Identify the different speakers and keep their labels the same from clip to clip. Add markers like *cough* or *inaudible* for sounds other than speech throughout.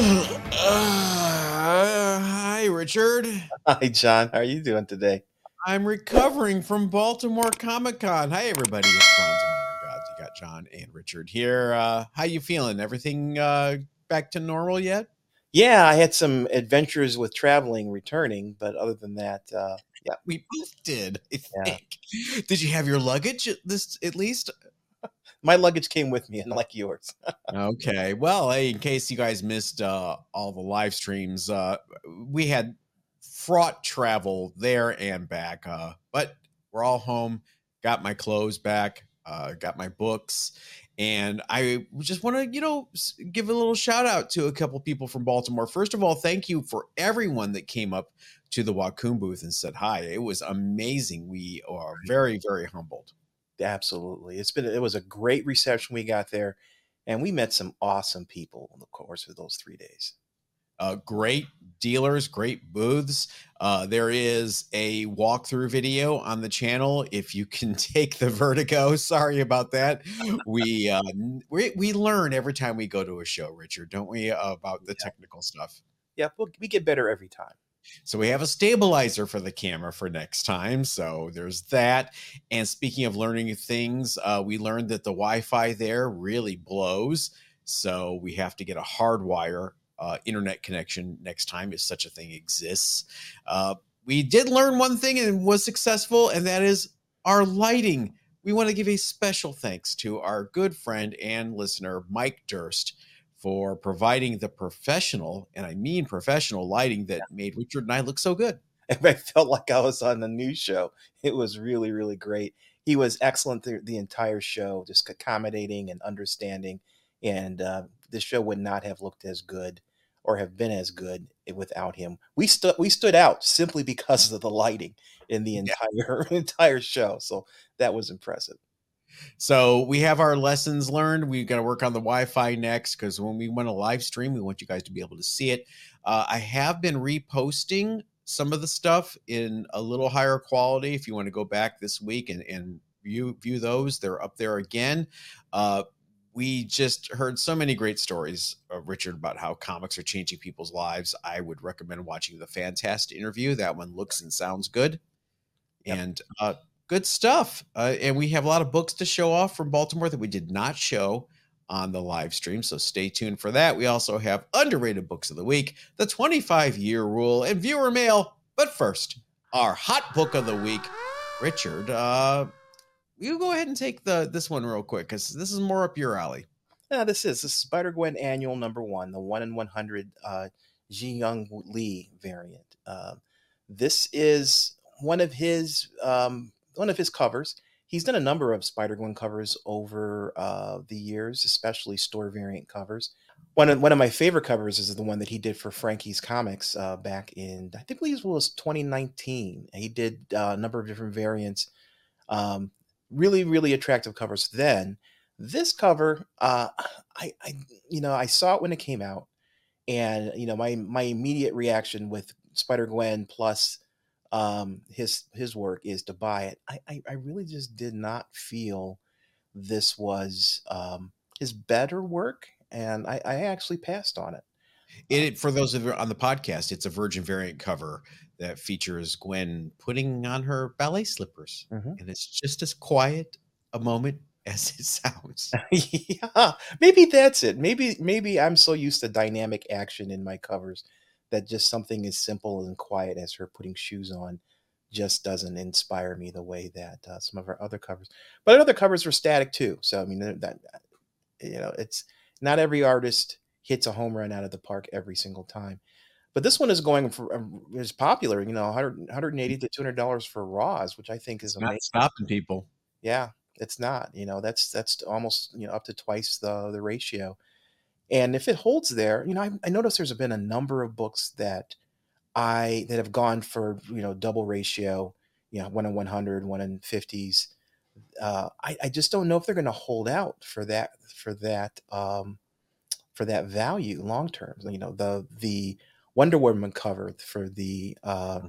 Speaker 1: Uh, hi, Richard. *laughs*
Speaker 2: Hi, John. How are you doing today?
Speaker 1: I'm recovering from Baltimore Comic Con. Hi, everybody. It's Bronze Modern Gods. You got John and Richard here. Uh, how you feeling? Everything uh, back to normal yet?
Speaker 2: Yeah, I had some adventures with traveling, returning, but other than that, uh, yeah,
Speaker 1: We both did. I
Speaker 2: Yeah.
Speaker 1: think. Did you have your luggage at this at least?
Speaker 2: My luggage came with me, and unlike yours.
Speaker 1: Okay. Well, hey, in case you guys missed uh, all the live streams, uh, we had fraught travel there and back. Uh, but we're all home. Got my clothes back. Uh, got my books, and I just want to, you know, give a little shout out to a couple people from Baltimore. First of all, thank you for everyone that came up to the Whakoom booth and said hi. It was amazing. We are very, very humbled.
Speaker 2: Absolutely, it's been it was a great reception we got there, and we met some awesome people in the course of those three days.
Speaker 1: uh, great dealers, great booths. Uh, there is a walkthrough video on the channel. If you can *laughs* take the vertigo, sorry about that. We uh, we we learn every time we go to a show, Richard, don't we? Uh, about the
Speaker 2: Yeah.
Speaker 1: technical stuff.
Speaker 2: Yeah, we'll, we get better every time.
Speaker 1: So we have a stabilizer for the camera for next time. So there's that. And speaking of learning things, uh, we learned that the Wi-Fi there really blows. So we have to get a hardwire uh, internet connection next time, if such a thing exists. Uh, we did learn one thing and was successful, and that is our lighting. We want to give a special thanks to our good friend and listener, Mike Durst, for providing the professional, and I mean professional lighting that made Richard and I look so good. *laughs*
Speaker 2: I felt like I was on the news show. It was really, really great. He was excellent through the entire show, just accommodating and understanding. And uh, the show would not have looked as good or have been as good without him. We stood we stood out simply because of the lighting in the
Speaker 1: Yeah.
Speaker 2: entire *laughs* entire show. So that was impressive.
Speaker 1: So we have our lessons learned. We've got to work on the Wi-Fi next because when we want to live stream, we want you guys to be able to see it. Uh, I have been reposting some of the stuff in a little higher quality. If you want to go back this week and, and view view those, they're up there again. Uh, we just heard so many great stories, uh, Richard, about how comics are changing people's lives. I would recommend watching the Fantastic interview. That one looks and sounds good,
Speaker 2: Yep.
Speaker 1: and uh, good stuff. Uh, and we have a lot of books to show off from Baltimore that we did not show on the live stream. So stay tuned for that. We also have underrated books of the week, the 25 year rule, and viewer mail. But first, our hot book of the week. Richard, uh, you go ahead and take the this one real quick because this is more up your alley.
Speaker 2: Yeah, this is the Spider Gwen Annual Number One, the one in one hundred uh, Jee-Hyung Lee variant. Uh, this is one of his um, one of his covers. He's done a number of Spider Gwen covers over uh, the years, especially store variant covers. One of one of my favorite covers is the one that he did for Frankie's Comics uh, back in I think it was 2019. He did uh, a number of different variants. Um, really, really attractive covers then this cover uh i i you know i saw it when it came out and you know my my immediate reaction with spider gwen plus um his his work is to buy it i i, I really just did not feel this was um his better work and i i actually passed on it
Speaker 1: It for those of you on the podcast, it's a Virgin variant cover that features Gwen putting on her ballet slippers,
Speaker 2: Mhm.
Speaker 1: and it's just as quiet a moment *laughs* as it sounds. *laughs*
Speaker 2: yeah maybe that's it maybe maybe i'm so used to dynamic action in my covers that just something as simple and quiet as her putting shoes on just doesn't inspire me the way that uh, some of our other covers but other covers were static too so i mean that, that you know it's not every artist hits a home run out of the park every single time but this one is going for um, is popular you know 100 180 to 200 dollars for raws which i think is
Speaker 1: Not
Speaker 2: amazing
Speaker 1: stopping people.
Speaker 2: yeah, it's not. You know, that's that's almost you know up to twice the the ratio. And if it holds there, you know, I, I notice there's been a number of books that I that have gone for you know double ratio, you know, one in 100, one in 50s. Uh, I, I just don't know if they're going to hold out for that for that um, for that value long term. You know, the the Wonder Woman cover for the uh,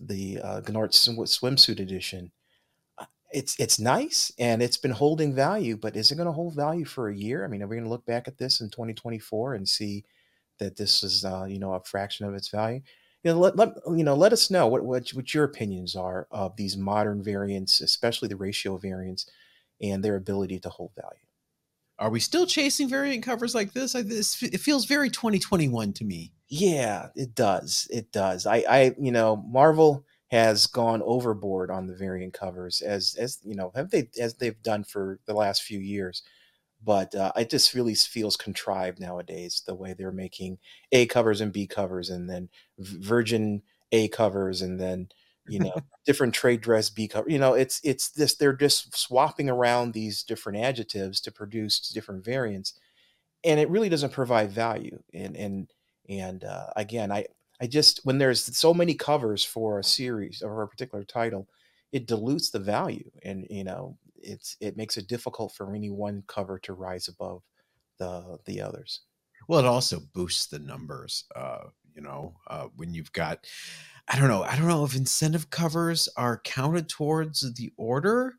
Speaker 2: the uh, Gnort swim- swimsuit edition it's it's nice and it's been holding value, but is it going to hold value for a year? I mean, are we going to look back at this in 2024 and see that this is uh, you know a fraction of its value. You know, let, let you know let us know what, what what your opinions are of these modern variants, especially the ratio variants, and their ability to hold value.
Speaker 1: Are we still chasing variant covers like this? I, this it feels very 2021 to me.
Speaker 2: Yeah, it does. It does. I, I, you know, Marvel has gone overboard on the variant covers as, as you know, have they as they've done for the last few years. But uh, it just really feels contrived nowadays the way they're making A covers and B covers, and then Virgin A covers, and then you know *laughs* different trade dress b cover you know it's it's this they're just swapping around these different adjectives to produce different variants and it really doesn't provide value and and and uh, again i i just when there's so many covers for a series or a particular title it dilutes the value and you know it's it makes it difficult for any one cover to rise above the the others
Speaker 1: well it also boosts the numbers uh you know uh when you've got I don't know. I don't know if incentive covers are counted towards the order.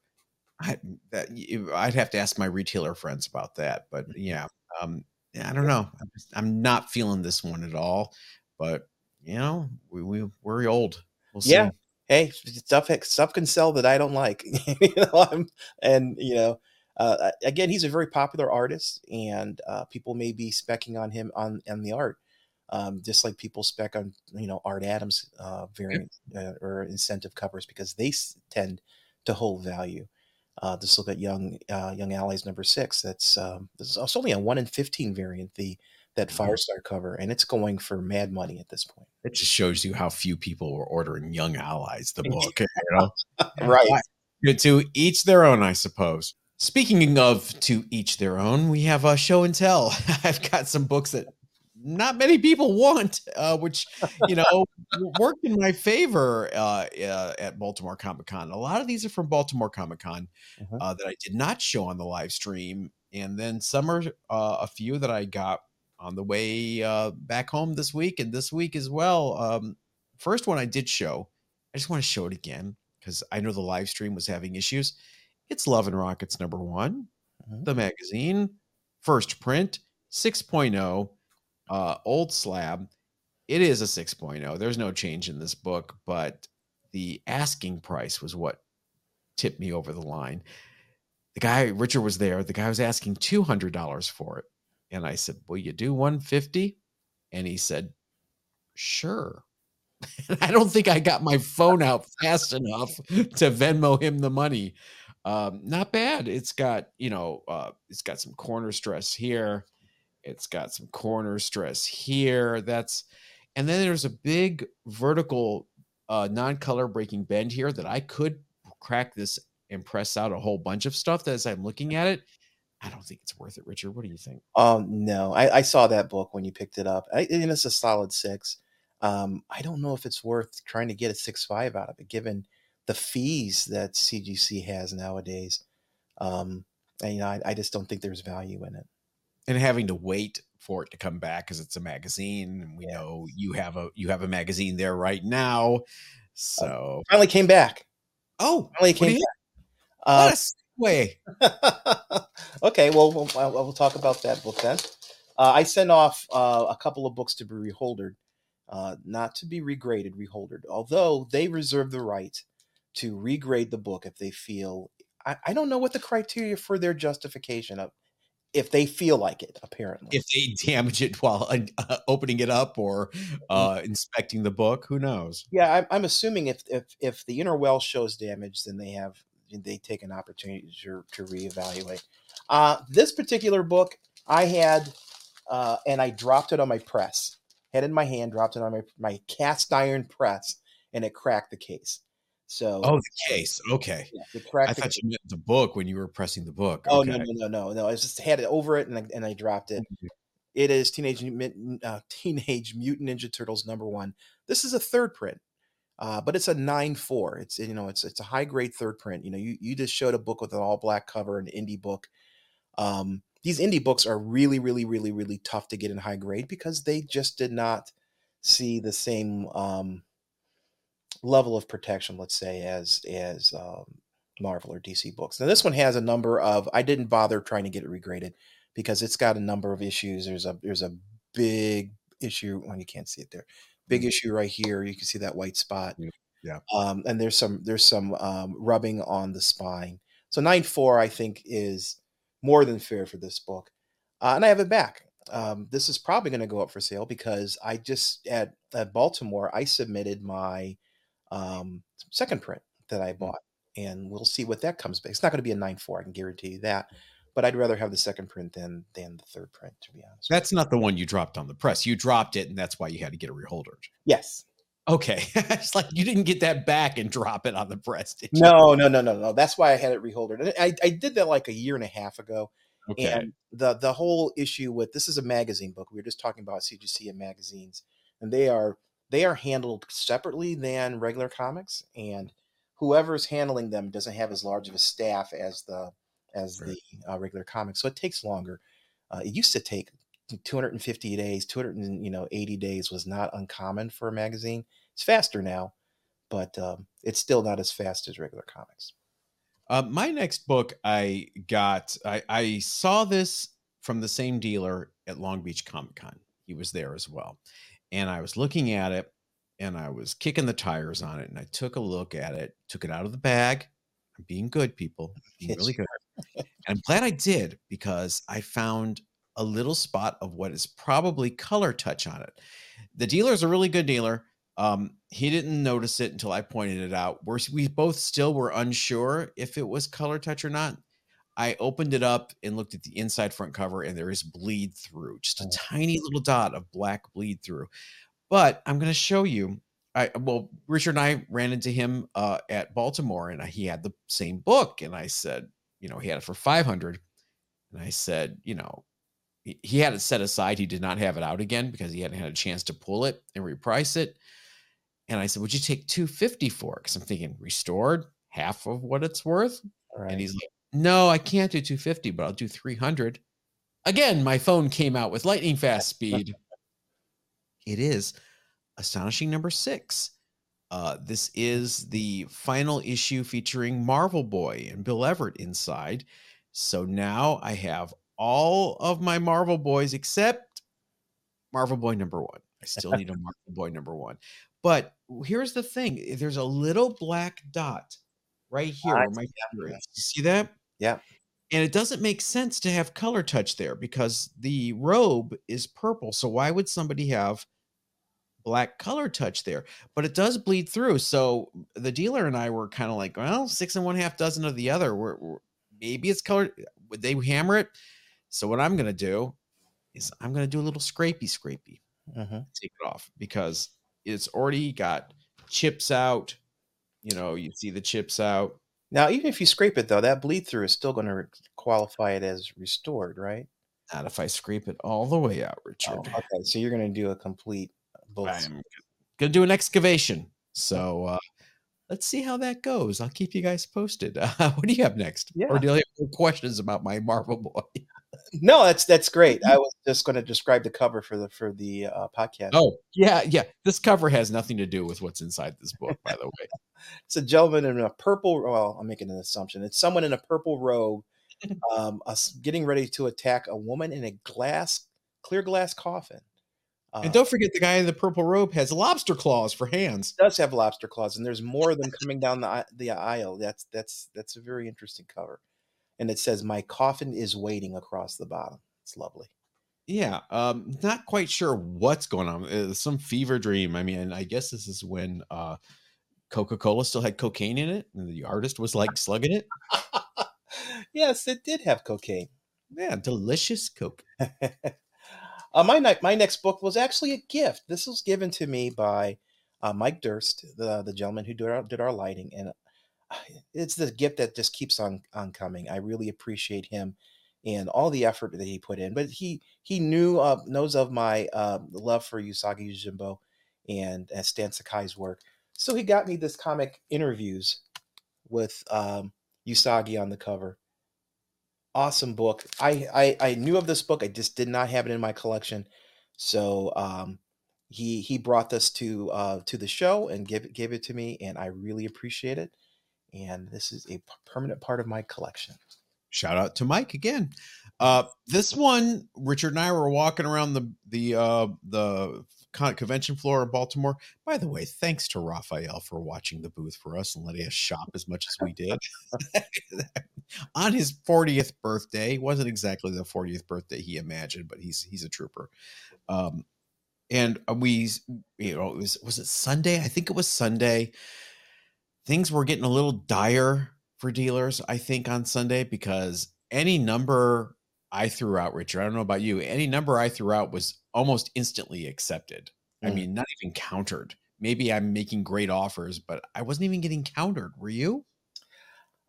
Speaker 1: I that I'd have to ask my retailer friends about that. But mm-hmm. yeah, um, I don't know. I'm, just, I'm not feeling this one at all. But you know, we, we we're old.
Speaker 2: We'll yeah. Hey, stuff stuff can sell that I don't like. *laughs* you know, I'm, and you know, uh, again, he's a very popular artist, and uh, people may be specking on him on on the art um, just like people spec on you know Art Adams uh, variant uh, or incentive covers because they tend to hold value. Uh, let's look at Young uh, Young Allies number six. That's um, this is only a one in fifteen variant. The that mm-hmm. Firestar cover, and it's going for mad money at this point.
Speaker 1: It just shows you how few people were ordering Young Allies, the book. *laughs* you know? *laughs*
Speaker 2: right.
Speaker 1: To each their own, I suppose. Speaking of to each their own, we have a show and tell. *laughs* I've got some books that not many people want, uh, which you know worked in my favor uh, uh, at Baltimore Comic Con. A lot of these are from Baltimore Comic Con uh-huh. uh, that I did not show on the live stream, and then some are uh, a few that I got on the way uh, back home this week and this week as well. Um, first one I did show. I just want to show it again because I know the live stream was having issues. It's Love and Rockets number one, uh-huh. the magazine, first print, 6.0 uh, Old Slab, it is a 6.0. There's no change in this book, but the asking price was what tipped me over the line. The guy, Richard was there. The guy was asking $200 for it. And I said, Will you do 150 And he said, Sure. *laughs* I don't think I got my phone out fast enough to Venmo him the money. Um, not bad. It's got, you know, uh, it's got some corner stress here. It's got some corner stress here. That's and then there's a big vertical uh, non-color breaking bend here that I could crack this and press out a whole bunch of stuff as I'm looking at it. I don't think it's worth it, Richard. What do you think?
Speaker 2: Um, no, I, I saw that book when you picked it up, I, and it's a solid six. Um, I don't know if it's worth trying to get a six five out of it, given the fees that CGC has nowadays. Um, and you know, I, I just don't think there's value in it
Speaker 1: and having to wait for it to come back because it's a magazine and we yeah. know you have a you have a magazine there right now so
Speaker 2: finally came back
Speaker 1: oh
Speaker 2: finally came back uh,
Speaker 1: way. *laughs*
Speaker 2: Okay well, we'll, we'll talk about that book then. Uh, i sent off uh, a couple of books to be reholdered uh, not to be regraded reholdered although they reserve the right to regrade the book if they feel I, I don't know what the criteria for their justification of if they feel like it apparently.
Speaker 1: If they *laughs* damage it while uh, *laughs* opening it up or mm-hmm. uh, inspecting the book who knows?
Speaker 2: Yeah I'm, I'm, assuming if, if if the inner well shows damage then they have they take an opportunity to, to reevaluate uh, this particular book i had uh, and i dropped it on my press had in my hand dropped it on my, my cast iron press and it cracked the case so
Speaker 1: oh, the case. Okay, yeah, I thought case. you meant the book when you were pressing the book.
Speaker 2: Oh no, no, no, no, no! I just had it over it and I, and I dropped it. Mm-hmm. It is Teenage uh, *laughs* Teenage Mutant Ninja Turtles number one. This is a third print, uh, but it's a nine four. It's you know it's it's a high grade third print. You know you you just showed a book with an all black cover, an indie book. Um, these indie books are really really really really tough to get in high grade because they just did not see the same um, level of protection, let's say, as as um, Marvel or DC books. Now, this one has a number of. I didn't bother trying to get it regraded because it's got a number of issues. There's a there's a big issue. Well, you can't see it there. Big
Speaker 1: Mhm.
Speaker 2: issue right here. You can see that white spot.
Speaker 1: Yeah. Yeah.
Speaker 2: Um, and there's some there's some um, rubbing on the spine. So nine four, I think, is more than fair for this book. Uh, and I have it back. Um, this is probably going to go up for sale because I just at at Baltimore I submitted my um, second print that I bought, and we'll see what that comes back. It's not going to be a nine four. I can guarantee you that. But I'd rather have the second print than than the third print, to be honest.
Speaker 1: That's not the one you dropped on the press. You dropped it, and that's why you had to get it reholdered.
Speaker 2: yes.
Speaker 1: Okay, *laughs* it's like you didn't get that back and drop it on the press. Did you?
Speaker 2: No, no, no, no, no. That's why I had it reholdered. And I, I did that like a year and a half ago.
Speaker 1: Okay.
Speaker 2: And the the whole issue with this is a magazine book. We were just talking about CGC and magazines, and they are they are handled separately than regular comics. And whoever's handling them doesn't have as large of a staff as the as
Speaker 1: Right.
Speaker 2: the uh, regular comics, so it takes longer. Uh, it used to take 250 days, 200 you know 80 days was not uncommon for a magazine. It's faster now, but um, it's still not as fast as regular comics.
Speaker 1: Uh, my next book, I got, I, I saw this from the same dealer at Long Beach Comic Con. He was there as well. And I was looking at it and I was kicking the tires on it. And I took a look at it, took it out of the bag. I'm being good, people, being really *laughs* good. And I'm glad I did because I found a little spot of what is probably color touch on it. The dealer's a really good dealer. Um, he didn't notice it until I pointed it out. We're, we both still were unsure if it was color touch or not. I opened it up and looked at the inside front cover, and there is bleed through, just a
Speaker 2: Oh.
Speaker 1: tiny little dot of black bleed through. But I'm going to show you. I well, Richard and I ran into him uh, at Baltimore, and he had the same book, and I said, you know, he had it for 500, and I said, you know, he, he had it set aside. He did not have it out again because he hadn't had a chance to pull it and reprice it. And I said, "Would you take 250 for it?" Because I'm thinking restored, half of what it's worth.
Speaker 2: Right.
Speaker 1: And he's like, "No, I can't do 250, but I'll do 300." Again, my phone came out with lightning fast *laughs* speed. it is astonishing number six. Uh, this is the final issue featuring Marvel Boy and Bill Everett inside. So now I have all of my Marvel Boys except Marvel Boy number one. I still need a *laughs* Marvel Boy number one. But here's the thing there's a little black dot right here where my finger is. You see that?
Speaker 2: Yeah.
Speaker 1: And it doesn't make sense to have color touch there because the robe is purple. So why would somebody have black color touch there? But it does bleed through. So the dealer and I were kind of like, well, six and one half dozen of the other. We're, we're- maybe it's colored. Would they hammer it? So what I'm gonna do is I'm gonna do a little scrapey scrapey
Speaker 2: Mhm.
Speaker 1: take it off because it's already got chips out. You know, you see the chips out.
Speaker 2: Now, even if you scrape it, though, that bleed through is still going to qualify it as restored, right?
Speaker 1: Not if I scrape it all the way out, Richard.
Speaker 2: Oh, okay, so you're going to do a complete both.
Speaker 1: Gonna do an excavation. So uh, let's see how that goes. I'll keep you guys posted. Uh, *laughs* what do you have next?
Speaker 2: Yeah.
Speaker 1: Or do you have more questions about my Marvel Boy? *laughs*
Speaker 2: No, that's that's great. I was just going to describe the cover for the for the uh, podcast.
Speaker 1: Oh, yeah, yeah. This cover has nothing to do with what's inside this book, by the way. *laughs*
Speaker 2: It's a gentleman in a purple. Well, I'm making an assumption. It's someone in a purple robe, um, getting ready to attack a woman in a glass, clear glass coffin. Uh,
Speaker 1: And don't forget the guy in the purple robe has lobster claws for hands.
Speaker 2: does have lobster claws, and there's more of them coming down the the aisle. That's that's that's a very interesting cover, and it says, "My coffin is waiting" across the bottom. It's lovely.
Speaker 1: Yeah, um, not quite sure what's going on. Uh, some fever dream. I mean, I guess this is when uh, Coca Cola still had cocaine in it, and the artist was like slugging it. *laughs*
Speaker 2: yes, it did have cocaine.
Speaker 1: Yeah, delicious Coke. *laughs*
Speaker 2: uh, my ne- my next book was actually a gift. This was given to me by uh, Mike Durst, the the gentleman who did our, did our lighting, and uh, it's the gift that just keeps on on coming. I really appreciate him and all the effort that he put in. But he he knew uh, knows of my uh, love for Usagi Yojimbo and uh, Stan Sakai's work, so he got me this comic interviews with um, Usagi on the cover awesome book. I, I I knew of this book. I just did not have it in my collection. So um, he he brought this to uh, to the show and gave it gave it to me, and I really appreciate it. And this is a permanent part of my collection.
Speaker 1: shout out to Mike again. Uh, this one, Richard and I were walking around the the uh, the convention floor in Baltimore. By the way, thanks to Raphael for watching the booth for us and letting us shop as much as we did *laughs* on his 40th birthday. It wasn't exactly the 40th birthday he imagined, but he's he's a trooper. Um, and we, you know, it was was it Sunday? I think it was Sunday. Things were getting a little dire for dealers, I think, on Sunday because any number I threw out, Richard. I don't know about you. Any number I threw out was almost instantly accepted. Mm. I mean, not even countered. Maybe I'm making great offers, but I wasn't even getting countered. Were you?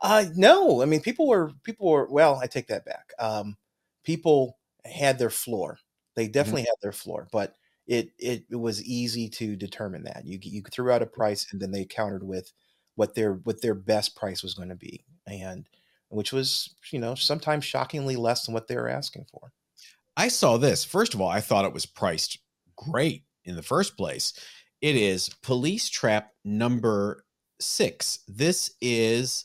Speaker 2: Uh no. I mean, people were people were well, I take that back. Um people had their floor. They mm-hmm. definitely mm-hmm. had their floor, but it, it it was easy to determine that. You you threw out a price and then they countered with what their what their best price was going to be. And which was, you know, sometimes shockingly less than what they were asking for.
Speaker 1: I saw this. First of all, I thought it was priced great in the first place. It is Police Trap number six. This is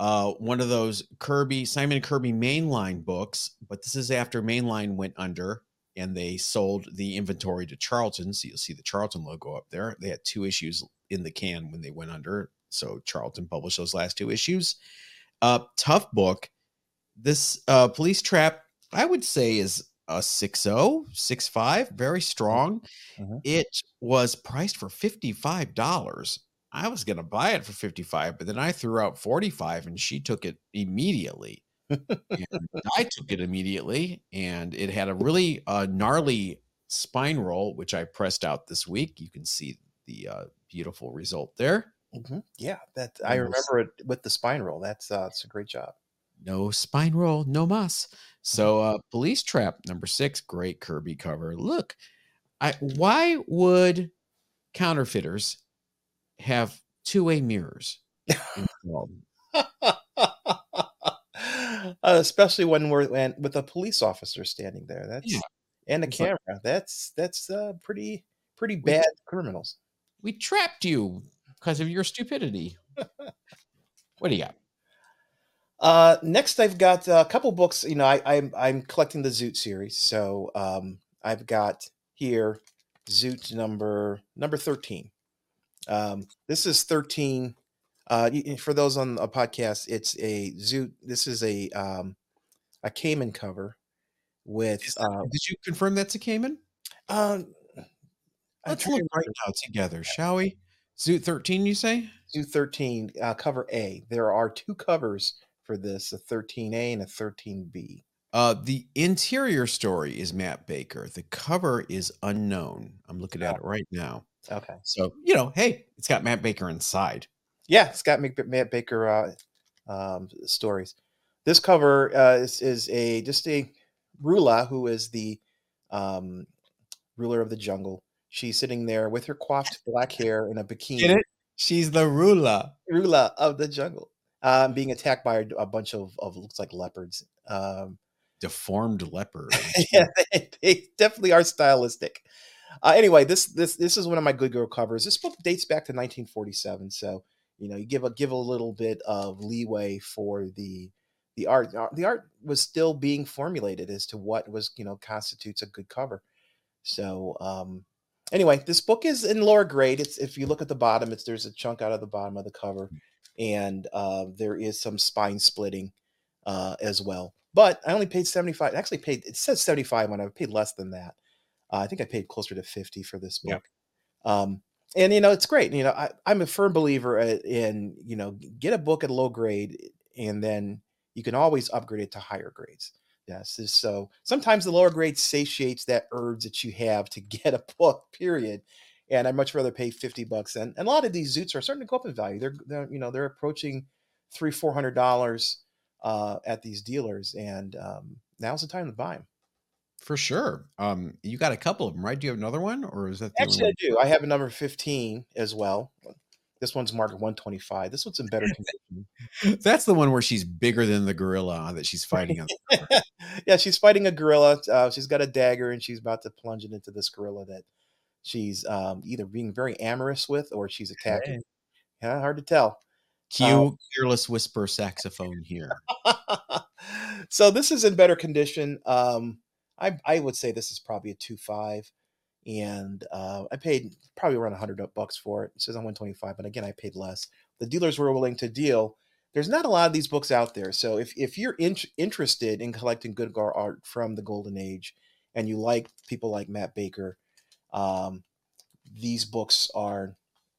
Speaker 1: uh, one of those Kirby, Simon Kirby mainline books, but this is after mainline went under and they sold the inventory to Charlton. So you'll see the Charlton logo up there. They had two issues in the can when they went under. So Charlton published those last two issues. Uh, tough book. This uh, Police Trap, I would say, is a 6.0, 6.5, very strong. Mm-hmm. It was priced for $55. I was going to buy it for 55, but then I threw out 45 and she took it immediately. I took it immediately and it had a really uh, gnarly spine roll, which I pressed out this week. You can see the uh, beautiful result there.
Speaker 2: Mm-hmm. Yeah, that I remember it with the spine roll. That's uh, that's a great job.
Speaker 1: No spine roll, no muss. Mm-hmm. So, uh, police trap number six, great Kirby cover. Look, I why would counterfeiters have two way mirrors?
Speaker 2: uh, *laughs* especially when we're when, with a police officer standing there. That's yeah. and a it's camera. Like, that's that's uh, pretty pretty bad we, criminals.
Speaker 1: We trapped you because of your stupidity. *laughs* what do you got?
Speaker 2: Uh, next, I've got a couple books. You know, I, I'm I'm collecting the Zoot series, so um, I've got here Zoot number number thirteen. Um, this is thirteen uh, for those on a podcast, it's a Zoot. This is a um, a Kamen cover with.
Speaker 1: Uh, did you confirm that's a Kamen? Um, Let's look right now together, shall we? Zoo thirteen, you say?
Speaker 2: Zoo thirteen, uh, cover A. There are two covers for this: a thirteen A and a thirteen B.
Speaker 1: Uh, the interior story is Matt Baker. The cover is unknown. I'm looking at oh. it right now.
Speaker 2: Okay.
Speaker 1: So you know, hey, it's got Matt Baker inside.
Speaker 2: Yeah, Scott Matt Baker uh, um, stories. This cover uh, is, is a just a Rulah, who is the um, ruler of the jungle. She's sitting there with her coiffed *laughs* black hair in a bikini.
Speaker 1: She's the Rulah.
Speaker 2: Rulah of the jungle, um, being attacked by a, a, bunch of, of looks like leopards. Um,
Speaker 1: Deformed leopard. *laughs*
Speaker 2: yeah, they, they, definitely are stylistic. Uh, anyway, this this this is one of my good girl covers. This book dates back to 1947, so you know you give a give a little bit of leeway for the the art the art was still being formulated as to what was you know constitutes a good cover so um anyway this book is in lower grade it's if you look at the bottom it's there's a chunk out of the bottom of the cover and uh, there is some spine splitting uh, as well but i only paid 75 actually paid it says 75 when i paid less than that. Uh, i think i paid closer to 50 for this book yeah. um and you know it's great you know I, i'm a firm believer in you know get a book at a low grade and then you can always upgrade it to higher grades yes so sometimes the lower grade satiates that urge that you have to *laughs* get a book period and i'd much rather pay 50 bucks and, and a lot of these zoots are starting to go up in value they're, they're you know they're approaching three four hundred dollars uh, at these dealers and um, now's the time to buy them
Speaker 1: for sure. Um, you got a couple of them, right? Do you have another one, or is that
Speaker 2: actually I do? I have a number fifteen as well. This one's marked 125. This one's in better
Speaker 1: condition. *laughs* That's the one where she's bigger than the gorilla that she's fighting on. *laughs*
Speaker 2: yeah, she's fighting a gorilla. Uh, she's got a dagger and she's about to plunge it into this gorilla that she's um, either being very amorous with or she's attacking. Hey. Yeah, hard to tell.
Speaker 1: Cue um, Careless Whisper saxophone here. *laughs*
Speaker 2: so this is in better condition. Um, I I would say this is probably a two five, and uh, I paid probably around hundred bucks for it. It says on one twenty five, but again, I paid less. The dealers were willing to deal. There's not a lot of these books out there, so if if you're in, interested in collecting good art from the Golden Age, and you like people like Matt Baker, um, these books are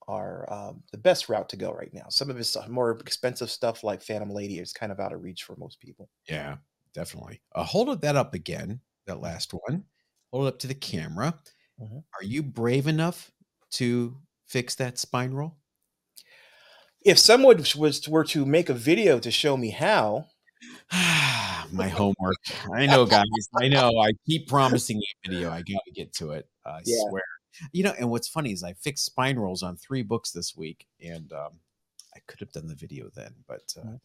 Speaker 2: are um, the best route to go right now. Some of his more expensive stuff, like Phantom Lady, is kind of out of reach for most people.
Speaker 1: Yeah, definitely. Uh, hold that up again. That last one. Hold it up to the camera. Mm-hmm. Are you brave enough to fix that spine roll?
Speaker 2: If someone was were to make a video to show me how, *sighs*
Speaker 1: my homework. I know, guys. I know. I keep promising you a video. I got to get to it. I yeah. swear. You know, and what's funny is I fixed spine rolls on three books this week, and um, I could have done the video then, but uh, mm-hmm.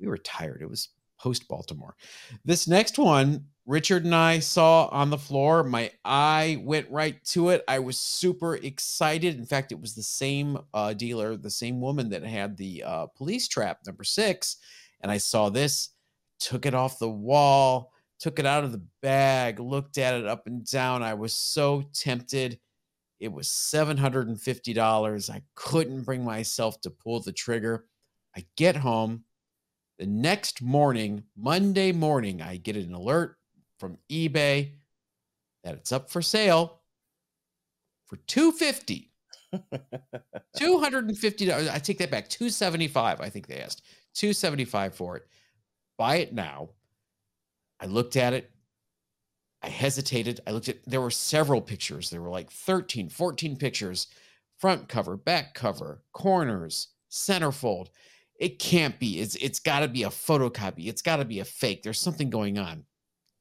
Speaker 1: we were tired. It was post Baltimore. This next one, Richard and I saw on the floor. My eye went right to it. I was super excited. In fact, it was the same uh, dealer, the same woman that had the uh, police trap number six, and I saw this, took it off the wall. Took it out of the bag, looked at it up and down. I was so tempted it was $750. I couldn't bring myself to pull the trigger. I get home. The next morning, Monday morning, I get an alert from eBay that it's up for sale for 250 *laughs* $250 i take that back 275 i think they asked 275 for it buy it now i looked at it I hesitated. I looked at, there were several pictures. There were like 13, 14 pictures front cover, back cover, corners, centerfold. It can't be. It's, it's got to be a photocopy. It's got to be a fake. There's something going on.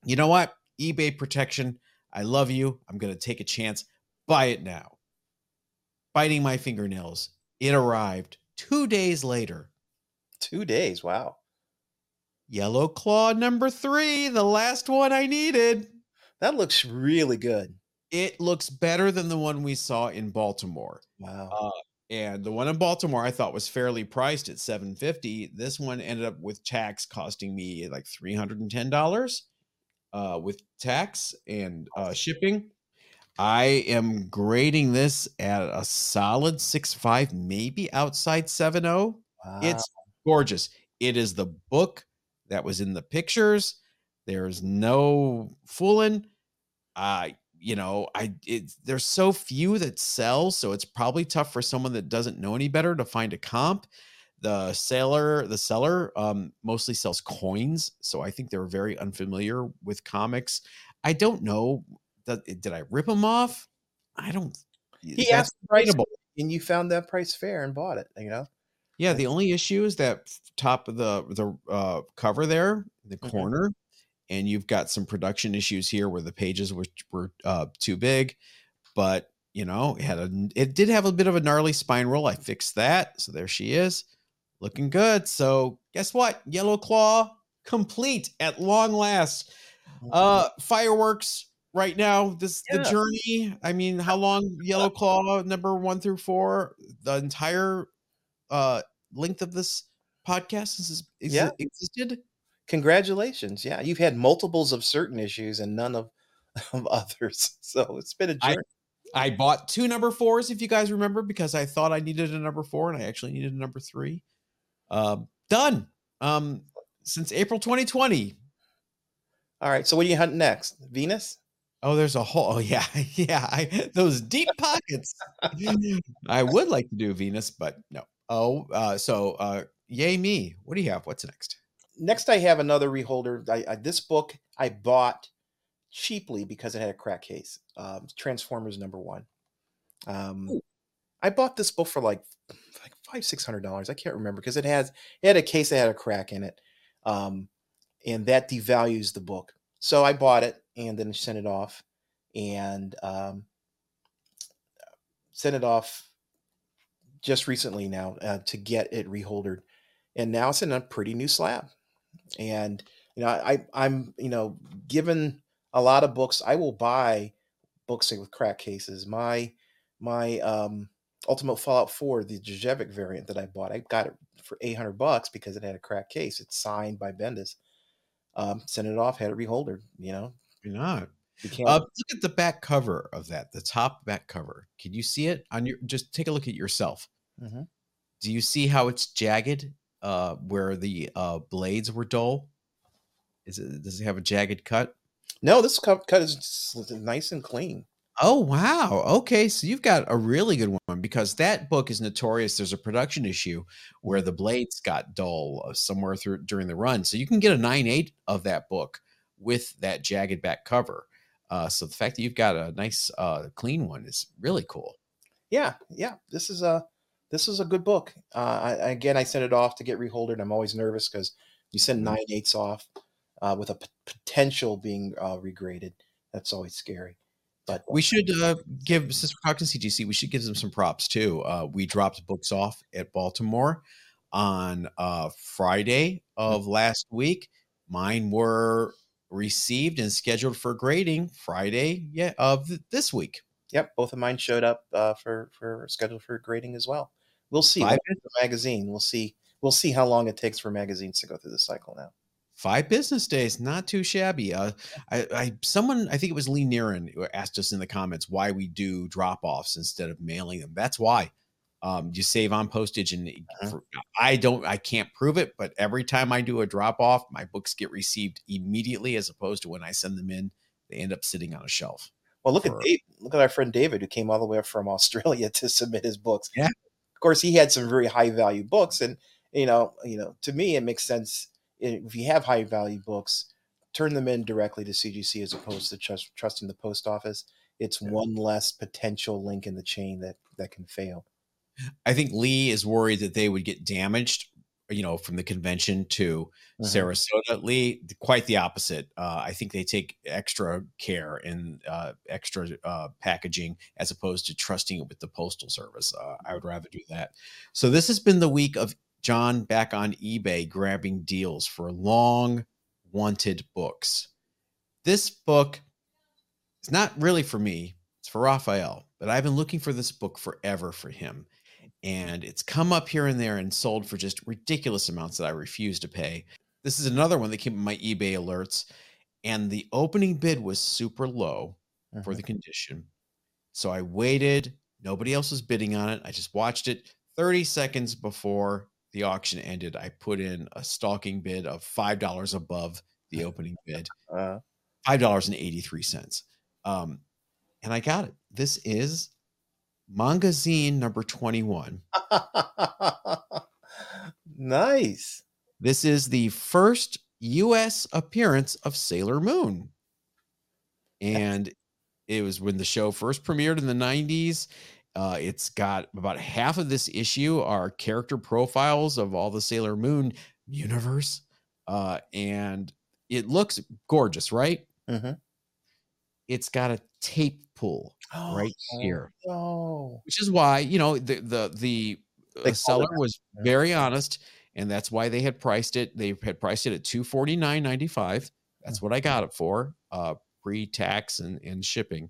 Speaker 1: You know what? eBay protection. I love you. I'm going to take a chance. Buy it now. Biting my fingernails. It arrived two days later.
Speaker 2: Two days. Wow.
Speaker 1: Yellow Claw number three, the last one I needed.
Speaker 2: That looks really good.
Speaker 1: It looks better than the one we saw in Baltimore.
Speaker 2: Wow. Uh,
Speaker 1: and the one in Baltimore I thought was fairly priced at 750. This one ended up with tax costing me like $310 uh, with tax and uh, shipping. I am grading this at a solid six five, maybe outside 7.0. Wow. It's gorgeous. It is the book that was in the pictures. There's no fooling. Uh, you know, I it, there's so few that sell, so it's probably tough for someone that doesn't know any better to find a comp. The seller, the seller, um, mostly sells coins, so I think they're very unfamiliar with comics. I don't know that did I rip them off? I don't.
Speaker 2: He asked the price, *laughs* and you found that price fair and bought it. You know.
Speaker 1: Yeah, the only issue is that top of the the uh, cover there, the mm-hmm. And you've got some production issues here where the pages were, were uh, too big but you know it had a it did have a bit of a gnarly spine roll. I fixed that. So there she is looking good. So guess what? Yellow claw complete at long last. Uh fireworks right now. This yeah. the journey i mean how long yellow *laughs* claw number one through four the entire uh length of this podcast has yeah. existed
Speaker 2: Congratulations. Yeah, you've had multiples of certain issues and none of, *laughs* of others. So it's been a journey.
Speaker 1: I, I bought two number fours, if you guys remember, because I thought I needed a number four and I actually needed a number three. Uh, done. Um, since April 2020.
Speaker 2: All right. So what do you hunt next? Venus?
Speaker 1: Oh, there's a whole. Oh, *laughs* yeah, yeah. I, those deep pockets. *laughs* I would like to do Venus, but no. Oh, uh, so uh, yay me. What do you have? What's next?
Speaker 2: Next I have another reholder. I, I, this book I bought cheaply because it had a crack case. Um, Transformers number one. Um, I bought this book for like like five six hundred dollars. I can't remember because it has it had a case that had a crack in it, um, and that devalues the book. So I bought it and then sent it off, and um, sent it off just recently now uh, to get it reholdered, and now it's in a pretty new slab and you know i i'm you know given a lot of books i will buy books with crack cases my my um ultimate fallout 4 the Djurdjević variant that i bought i got it for 800 bucks because it had a crack case it's signed by bendis um, sent it off, had it reholdered. You know,
Speaker 1: You're not.
Speaker 2: you can't.
Speaker 1: Uh, look at the back cover of that, the top back cover. Can you see it on your? Just take a look at yourself.
Speaker 2: Mhm.
Speaker 1: Do you see how it's jagged? Uh, where the uh, blades were dull. Is it? Does it have a jagged cut?
Speaker 2: No, this cut, cut is nice and clean.
Speaker 1: Oh wow. Okay, so you've got a really good one because that book is notorious. There's a production issue where the blades got dull uh, somewhere through during the run. So you can get a nine eight of that book with that jagged back cover. Uh, so the fact that you've got a nice uh, clean one is really cool.
Speaker 2: Yeah, yeah. This is a this is a good book. Uh, I, again, I sent it off to get reholdered. I'm always nervous because you send
Speaker 1: Mhm.
Speaker 2: nine eights off uh, with a p- potential being uh, regraded. That's always scary. But
Speaker 1: We should uh, give since we're talking CGC, we should give them some props too. Uh, we dropped books off at Baltimore on uh, Friday of last week. Mine were received and scheduled for grading Friday, yeah, of th- this week.
Speaker 2: Yep, both of mine showed up uh, for for scheduled for grading as well. We'll see.
Speaker 1: Five
Speaker 2: magazine. We'll see. We'll see how long it takes for magazines to go through the cycle now.
Speaker 1: Five business days, not too shabby. Uh, I, I, someone, I think it was Lee Niren, asked us in the comments why we do drop offs instead of mailing them. That's why. Um, you save on postage, and
Speaker 2: Uh-huh.
Speaker 1: for, I don't, I can't prove it, but every time I do a drop off, my books get received immediately, as opposed to when I send them in, they end up sitting on a shelf.
Speaker 2: Well, look
Speaker 1: For-
Speaker 2: at Dave, look at our friend David, who came all the way up from *laughs* Australia to submit his books.
Speaker 1: Yeah.
Speaker 2: Of course, he had some very high value books, and you know, you know, to me, it makes sense if you have high value books, turn them in directly to CGC as opposed to trust, trusting the post office. It's
Speaker 1: Yeah.
Speaker 2: one less potential link in the chain that that can fail.
Speaker 1: I think Lee is worried that they would get damaged, you know, from the convention to
Speaker 2: Mhm.
Speaker 1: Sarasota. Lee, quite the opposite. Uh, I think they take extra care and uh, extra uh, packaging as opposed to trusting it with the postal service. Uh, I would rather do that. So this has been the week of John back on eBay grabbing deals for long wanted books. This book is not really for me. It's for Raphael, but I've been looking for this book forever for him and it's come up here and there and sold for just ridiculous amounts that I refuse to pay. This is another one that came in my eBay alerts, and the opening bid was super low for
Speaker 2: Mhm.
Speaker 1: the condition. So I waited. Nobody else was bidding on it. I just watched it. 30 seconds before the auction ended, I put in a stalking bid of $5 above the *laughs* opening bid,
Speaker 2: Uh,
Speaker 1: $5.83. Um, and I got it. This is Mangazine number 21. *laughs*
Speaker 2: nice.
Speaker 1: This is the first U.S. appearance of Sailor Moon. And it was when the show first premiered in the 90s. Uh, it's got about half of this issue are character profiles of all the Sailor Moon universe. Uh, and it looks gorgeous, right?
Speaker 2: Mhm.
Speaker 1: It's got a tape pull right here.
Speaker 2: Oh,
Speaker 1: which is why you know the the the uh,
Speaker 2: it
Speaker 1: seller was very honest and that's why they had priced it they had priced it at 249.95 that's what i got it for uh pre-tax and and shipping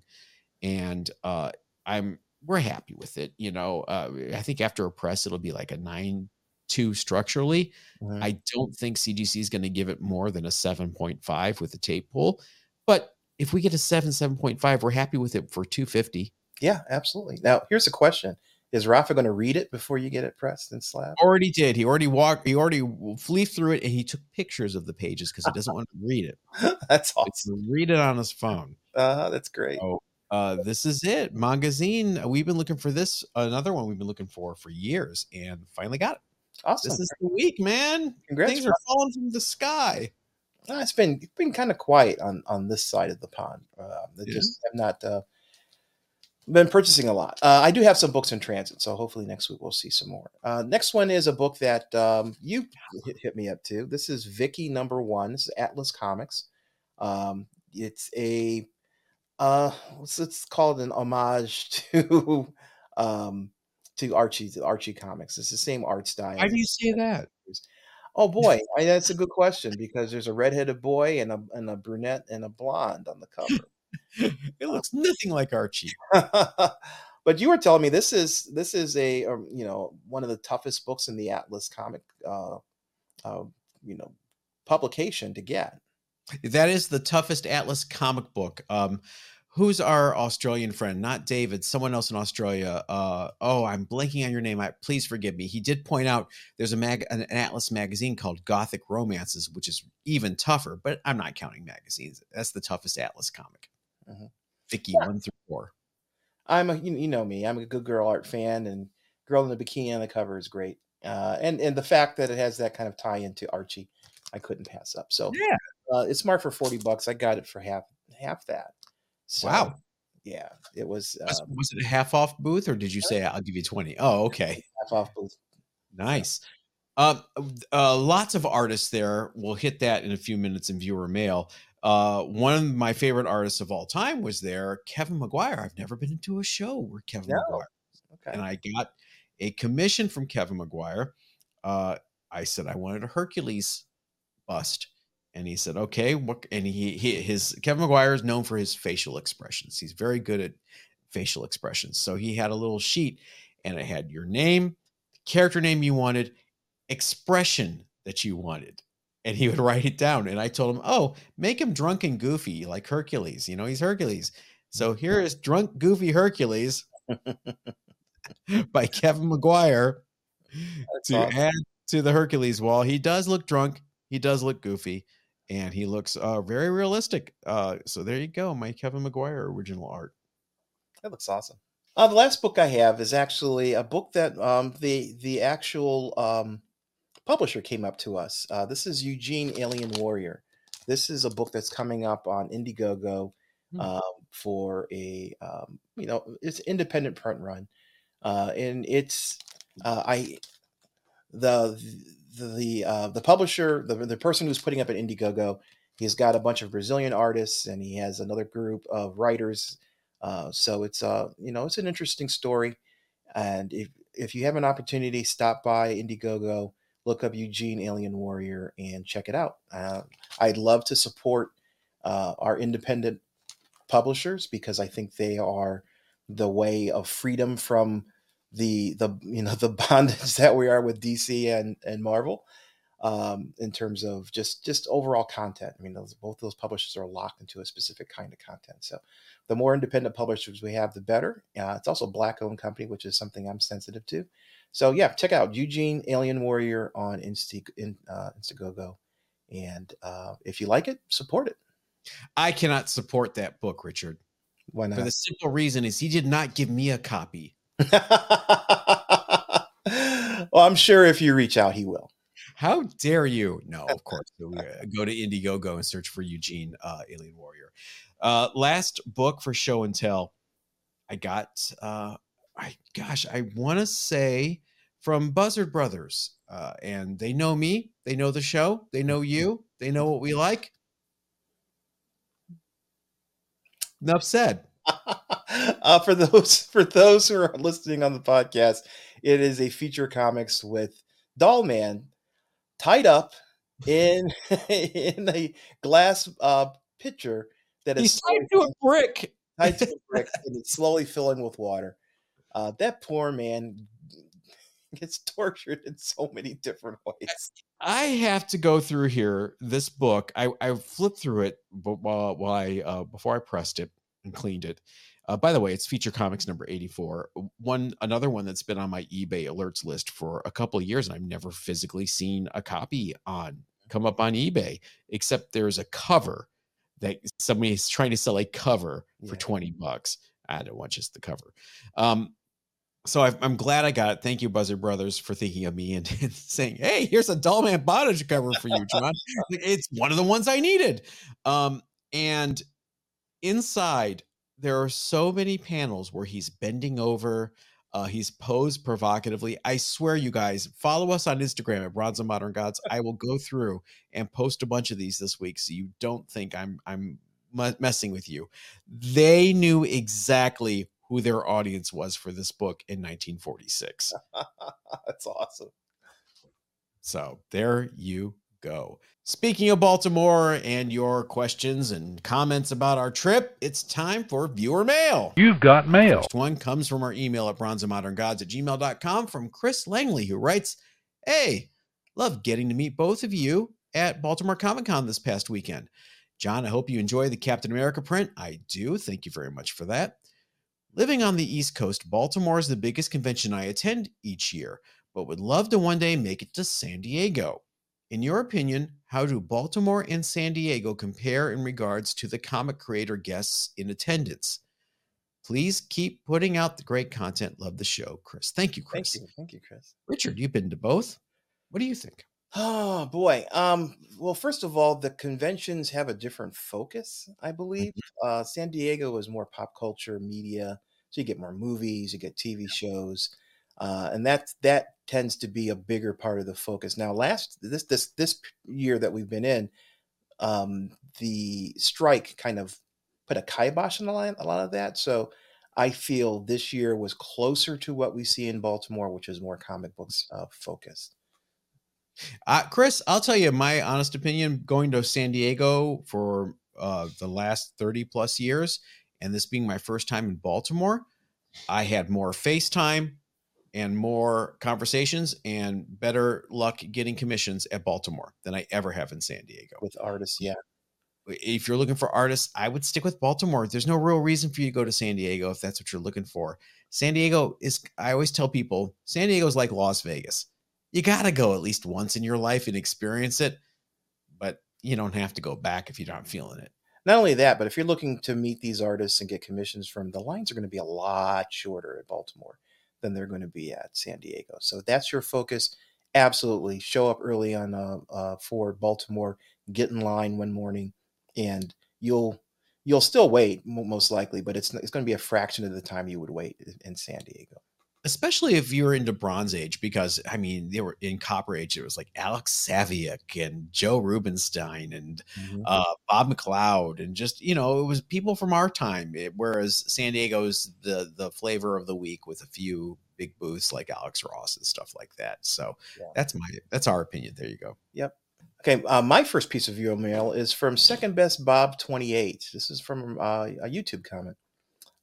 Speaker 1: and uh i'm we're happy with it you know uh i think after a press it'll be like a 9 2 structurally.
Speaker 2: Mhm.
Speaker 1: i don't think cgc is going to give it more than a 7.5 with the tape pull but if we get a 7 7.5 we're happy with it for 250
Speaker 2: yeah, absolutely. Now, here's a question: Is Rafa going to read it before you get it pressed and slapped?
Speaker 1: already did. He already walked. He already flew through it, and he took pictures of the pages because he doesn't want to read it. *laughs*
Speaker 2: That's awesome.
Speaker 1: read it on his phone.
Speaker 2: Uh, that's great.
Speaker 1: Oh, Uh, this is it, Magazine. We've been looking for this. Another one we've been looking for for years, and finally got it.
Speaker 2: Awesome.
Speaker 1: This is the week, man.
Speaker 2: Congrats.
Speaker 1: Things are falling from the sky.
Speaker 2: It's been it's been kind of quiet on on this side of the pond. Uh, they
Speaker 1: Yeah.
Speaker 2: just have not uh, been purchasing a lot. Uh, I do have some books in transit, so hopefully next week we'll see some more. Uh, next one is a book that um, you hit, hit me up to. This is Vicky number one. This is Atlas Comics. Um, it's a uh, let's, let's call it an homage *laughs* to um, to Archie to Archie Comics. It's the same art style.
Speaker 1: Why do you say that?
Speaker 2: Oh *laughs* boy, I, that's a good question because there's a redheaded boy and a and a brunette and a blonde on the cover. *laughs*
Speaker 1: It looks nothing like Archie. *laughs*
Speaker 2: but you were telling me this is this is a um, you know one of the toughest books in the Atlas comic uh, uh, you know publication to get.
Speaker 1: That is the toughest Atlas comic book. Um, who's our Australian friend? Not David, someone else in Australia. Uh, oh, I'm blanking on your name. I, please forgive me. He did point out there's a mag, an, an Atlas magazine called Gothic Romances, which is even tougher. But I'm not counting magazines. That's the toughest Atlas comic. Mm-hmm. Vicky yeah. one through four.
Speaker 2: I'm a you, you know me. I'm a good girl art fan, and girl in the bikini on the cover is great. Uh, and and the fact that it has that kind of tie into Archie, I couldn't pass up. So
Speaker 1: yeah,
Speaker 2: uh, it's marked for forty bucks. I got it for half half that. So,
Speaker 1: wow.
Speaker 2: Yeah, it was.
Speaker 1: Was, um, was, it a half off booth, or did you say I'll give you twenty? Oh, okay.
Speaker 2: Half off booth.
Speaker 1: Nice. Uh, uh, lots of artists there. We'll hit that in a few minutes in viewer mail. Uh, one of my favorite artists of all time was there, Kevin Maguire. I've never been into a show where Kevin no. Maguire. Okay. And I got a commission from Kevin Maguire. Uh, I said I wanted a Hercules bust and he said, "Okay, what?" And he, he his Kevin Maguire is known for his facial expressions. He's very good at facial expressions. So he had a little sheet, and it had your name, character name you wanted, expression that you wanted, and he would *laughs* write it down. And I told him, "Oh, make him drunk and goofy like Hercules. You know, he's Hercules. So here is drunk, goofy Hercules *laughs* by Kevin Maguire to awesome. add to the Hercules wall. He does look drunk." He does look goofy, and he looks uh, very realistic. Uh, so there you go, my Kevin Maguire original art.
Speaker 2: That looks awesome. Uh, the last book I have is actually a book that um, the the actual um, publisher came up to us. Uh, this is Eugene Alien Warrior. This is a book that's coming up on Indiegogo hmm. uh, for a um, you know it's independent print run, uh, and it's uh, I the the uh, the publisher, the the person who's putting up an Indiegogo, he's got a bunch of Brazilian artists, and he has another group of writers. Uh, so it's uh you know it's an interesting story, and if if you have an opportunity, stop by Indiegogo, look up Eugene Alien Warrior, and check it out. Uh, I'd love to support uh, our independent publishers because I think they are the way of freedom from the the you know *laughs* the bondage that we are with DC and and Marvel um, in terms of just just overall content. I mean, those, both those publishers are locked into a specific kind of content. So, the more independent publishers we have, the better. Uh, it's also a black-owned company, which is something I'm sensitive to. So, yeah, check out Eugene Alien Warrior on Insta, in, uh, Instagogo, and uh, if you like it, support it.
Speaker 1: I cannot support that book, Richard.
Speaker 2: Why not?
Speaker 1: For the simple reason is he did not give me a copy. *laughs*
Speaker 2: well, I'm sure if you reach out, he will.
Speaker 1: How dare you? No, of course. go to Indiegogo and search for Eugene uh, Alien Warrior. Uh, last book for show and tell. I got, uh, I gosh, I want to say from Buzzard Brothers, uh, and they know me, they know the show, they know you, they know what we like. Enough said. *laughs*
Speaker 2: uh, for those *laughs* for those who are listening on the podcast, it is a feature comics with Doll Man tied up in *laughs* in a glass uh, pitcher that
Speaker 1: is tied to a brick.
Speaker 2: Tied to a brick, and it's slowly filling with water. Uh, that poor man gets tortured in so many different ways.
Speaker 1: I have to go through here this book. I, I flipped through it while, while I uh, before I pressed it and cleaned it. Uh, by the way, it's Feature Comics number 84. One another one that's been on my eBay alerts list for a couple of years, and I've never physically seen a copy on come up on eBay, except there's a cover that somebody is trying to sell a cover yeah. for 20 bucks. I don't want just the cover. Um, so i am glad I got it. Thank you, Buzzard Brothers, for thinking of me and, *laughs* and saying, "Hey, here's a Dollman Bondage cover for you, John." *laughs* it's one of the ones I needed. Um, and inside there are so many panels where he's bending over uh, he's posed provocatively. I swear you guys follow us on instagram at bronze and modern gods. *laughs* I will go through and post a bunch of these this week so you don't think i'm i'm messing with you. They knew exactly who their audience was for this book in 1946 *laughs*
Speaker 2: that's awesome.
Speaker 1: So there you go Speaking of Baltimore and your questions and comments about our trip, it's time for viewer mail.
Speaker 3: You've got mail.
Speaker 1: First one comes from our email at bronzeandmoderngods at gmail.com from Chris Langley, who writes, Hey, love getting to meet both of you. at Baltimore Comic Con this past weekend. John, I hope you enjoy the Captain America print. I do. Thank you very much for that. Living on the East Coast, Baltimore is the biggest convention I attend each year, but would love to one day make it to San Diego. In your opinion, how do Baltimore and San Diego compare in regards to the comic creator guests in attendance? Please keep putting out the great content. Love the show, Chris. Thank you, Chris.
Speaker 2: Thank you, thank you, Chris.
Speaker 1: Richard, you've been to both. What do you think?
Speaker 2: Oh boy. Um, well, first of all, the conventions have a different focus, I believe. Uh, San Diego is more pop culture, media, so you get more movies, you get TV shows, uh, and that that tends to be a bigger part of the focus. Now, last this this this year that we've been in, um, the strike kind of put a kibosh on a lot, a lot of that. So I feel this year was closer to what we see in Baltimore, which is more comic books uh, focused.
Speaker 1: Uh, Chris, I'll tell you my honest opinion going to San Diego for uh, the last 30 plus years, and this being my first time in Baltimore, I had more FaceTime and more conversations and better luck getting commissions at Baltimore than I ever have in San Diego.
Speaker 2: With artists, yeah.
Speaker 1: If you're looking for artists, I would stick with Baltimore. There's no real reason for you to go to San Diego if that's what you're looking for. San Diego is, I always tell people, San Diego is like Las Vegas you got to go at least once in your life and experience it. But you don't have to go back if you're not feeling it.
Speaker 2: Not only that, but if you're looking to meet these artists and get commissions from, the lines are going to be a lot shorter at Baltimore than they're going to be at San Diego. So that's your focus. Absolutely, show up early on uh, uh, for Baltimore. Get in line one morning, and you'll you'll still wait most likely, but it's it's going to be a fraction of the time you would wait in San Diego
Speaker 1: especially if you're into Bronze Age, because I mean, they were in Copper Age. It was like Alex Saviuk and Joe Rubinstein and mm-hmm. uh, Bob McLeod, and just you know, it was people from our time. It, whereas San Diego's the the flavor of the week with a few big booths like Alex Ross and stuff like that. So yeah. that's my that's our opinion. There you go.
Speaker 2: Yep. Okay, uh, my first piece of viewer mail is from Second Best Bob Twenty Eight. This is from uh, a YouTube comment.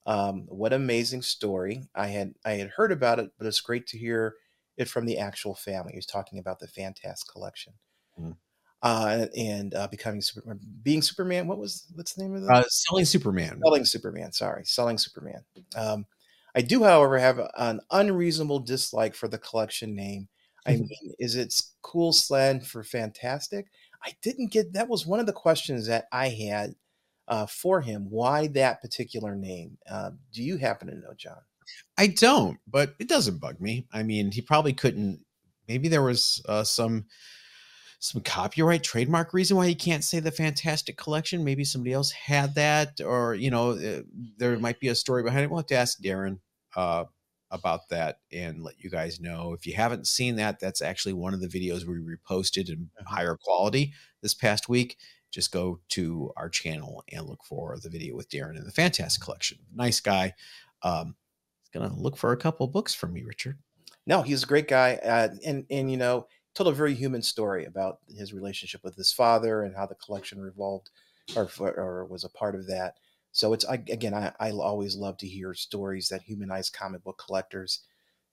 Speaker 2: Um, what amazing story! I had I had heard about it, but it's great to hear it from the actual family. He was talking about the Fantastic collection. Mm. Uh, and uh, becoming Superman, being Superman. What was what's the name of that?
Speaker 1: Uh, selling Superman.
Speaker 2: Selling Superman. Sorry, selling Superman. Um, I do, however, have an unreasonable dislike for the collection name. I mean, is it cool slang for fantastic? I didn't get that. Was one of the questions that I had uh, for him. Why that particular name? Uh, do you happen to know, John?
Speaker 1: I don't, but it doesn't bug me. I mean, he probably couldn't. Maybe there was uh, some some copyright trademark reason why he can't say the Fantastic Collection. Maybe somebody else had that, or you know, uh, there might be a story behind it. We'll have to ask Darren uh, about that and let you guys know. If you haven't seen that, that's actually one of the videos we reposted in mm-hmm. higher quality this past week just go to our channel and look for the video with Darren in the Fantastic Collection. Nice guy. Um, he's gonna look for a couple books from me, Richard.
Speaker 2: No, he's a great guy, uh, and and you know, told a very human story about his relationship with his father and how the collection revolved or or was a part of that. So it's I, again, I, I always love to hear stories that humanize comic book collectors,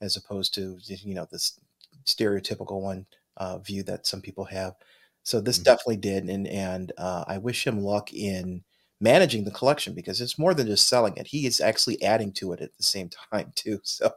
Speaker 2: as opposed to you know this stereotypical one uh, view that some people have. So this mm-hmm. definitely did, and and uh, I wish him luck in managing the collection because it's more than just selling it. He is actually adding to it at the same *laughs* time too. So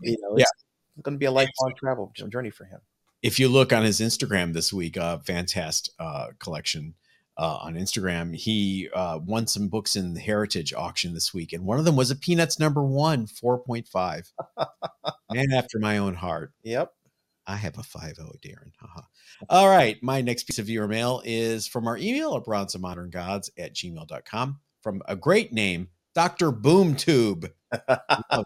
Speaker 2: you know, it's yeah. going to be a lifelong travel journey for him.
Speaker 1: If you look on his Instagram this week, uh, Fantastic uh, collection. Uh, on Instagram, he uh, won some books in the Heritage auction this week, and one of them was a Peanuts number one, four point five. *laughs* Man after my own heart.
Speaker 2: Yep.
Speaker 1: I have a 5 0, Darren. Haha. All right. My next piece of viewer mail is from our email at bronze of modern gods at gmail.com from a great name, Dr. Boomtube. *laughs*